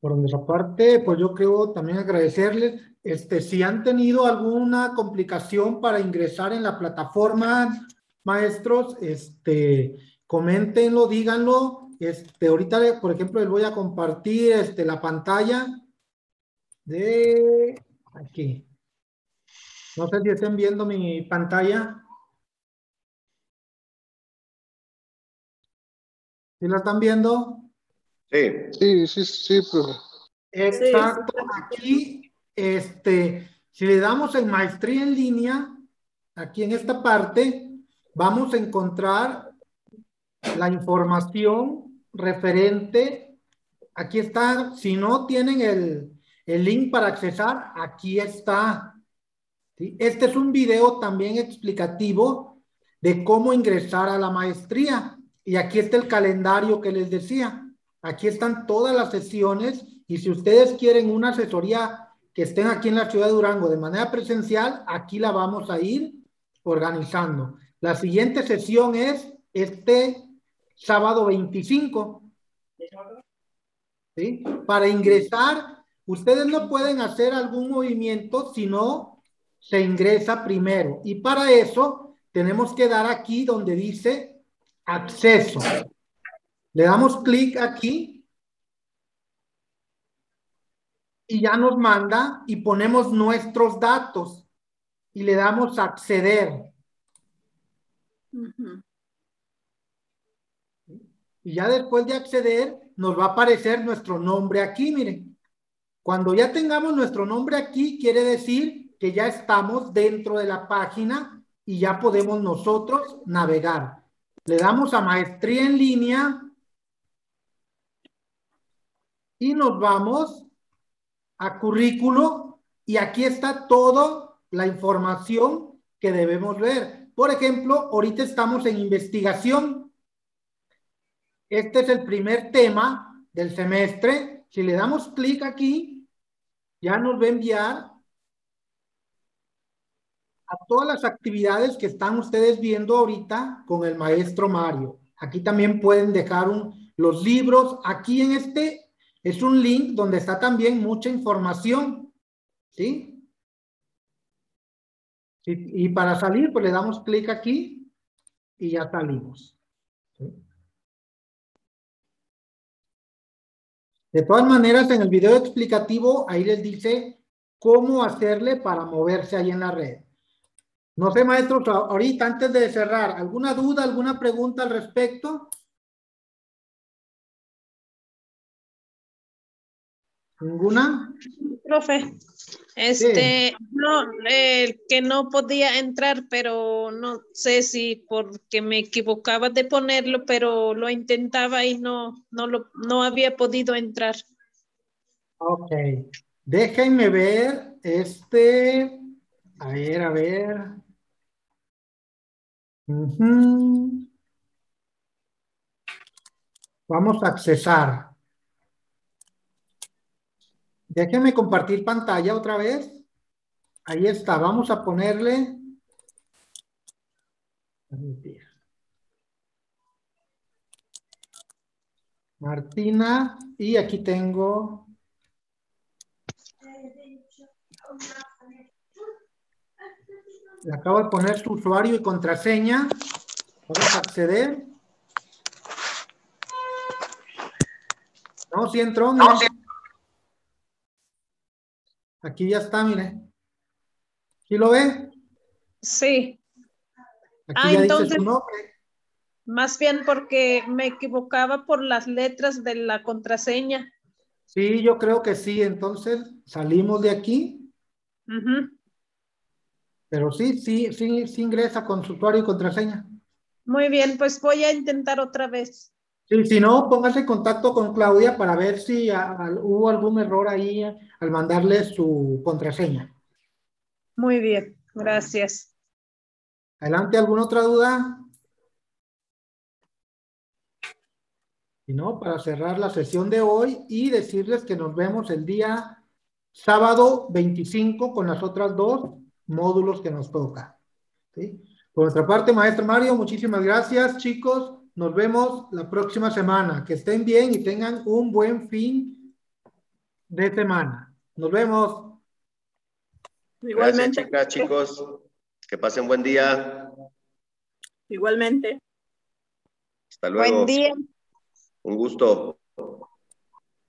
Por nuestra parte, pues yo creo también agradecerles, este, si han tenido alguna complicación para ingresar en la plataforma, maestros, este, coméntenlo, díganlo. Este, ahorita, por ejemplo, les voy a compartir este, la pantalla de aquí. No sé si estén viendo mi pantalla. ¿Sí la están viendo? Sí. Sí, sí, sí, profe. Exacto. Aquí, este, si le damos en maestría en línea, aquí en esta parte, vamos a encontrar la información referente. Aquí está, si no tienen el, el link para accesar, aquí está. ¿sí? Este es un video también explicativo de cómo ingresar a la maestría. Y aquí está el calendario que les decía. Aquí están todas las sesiones y si ustedes quieren una asesoría que estén aquí en la ciudad de Durango de manera presencial, aquí la vamos a ir organizando. La siguiente sesión es este sábado 25. ¿Sí? Para ingresar, ustedes no pueden hacer algún movimiento si no se ingresa primero. Y para eso tenemos que dar aquí donde dice acceso. Le damos clic aquí y ya nos manda y ponemos nuestros datos y le damos acceder. Y ya después de acceder, nos va a aparecer nuestro nombre aquí, miren. Cuando ya tengamos nuestro nombre aquí, quiere decir que ya estamos dentro de la página y ya podemos nosotros navegar. Le damos a maestría en línea y nos vamos a currículo y aquí está toda la información que debemos ver. Por ejemplo, ahorita estamos en investigación. Este es el primer tema del semestre. Si le damos clic aquí, ya nos va a enviar a todas las actividades que están ustedes viendo ahorita con el maestro Mario. Aquí también pueden dejar un, los libros. Aquí en este es un link donde está también mucha información, ¿sí? Y, para salir, pues le damos clic aquí y ya salimos. De todas maneras, en el video explicativo, ahí les dice cómo hacerle para moverse ahí en la red. No sé, maestro, ahorita antes de cerrar, ¿alguna duda, alguna pregunta al respecto? ¿Ninguna? Profe, este, no, el que no podía entrar, pero no sé si porque me equivocaba de ponerlo, pero lo intentaba y no, no, lo, no había podido entrar. Ok. Déjenme ver este. A ver, a ver. Vamos a accesar. Déjenme compartir pantalla otra vez. Ahí está. Vamos a ponerle. Martina. Y aquí tengo. Le acabo de poner su usuario y contraseña. Vamos a acceder. No, si entró. mire. Aquí ya está, mire. ¿Sí lo ve? Sí, Aquí Ah, ya entonces- dice su nombre. más bien porque me equivocaba por las letras de la contraseña. Sí, yo creo que sí. Entonces salimos de aquí. Pero sí, sí, sí, sí ingresa con su usuario y contraseña. Muy bien, pues voy a intentar otra vez. Sí, si no, póngase en contacto con Claudia para ver si a- hubo algún error ahí al mandarle su contraseña. Muy bien, gracias. Adelante, ¿alguna otra duda? Si no, para cerrar la sesión de hoy y decirles que nos vemos el día sábado 25 con las otras dos módulos que nos toca. ¿sí? Por nuestra parte, maestro Mario, muchísimas gracias, chicos. Nos vemos la próxima semana. Que estén bien y tengan un buen fin de semana. Nos vemos. Gracias, chicas, chicos. Que pasen buen día. Igualmente. Hasta luego. Buen día. Un gusto.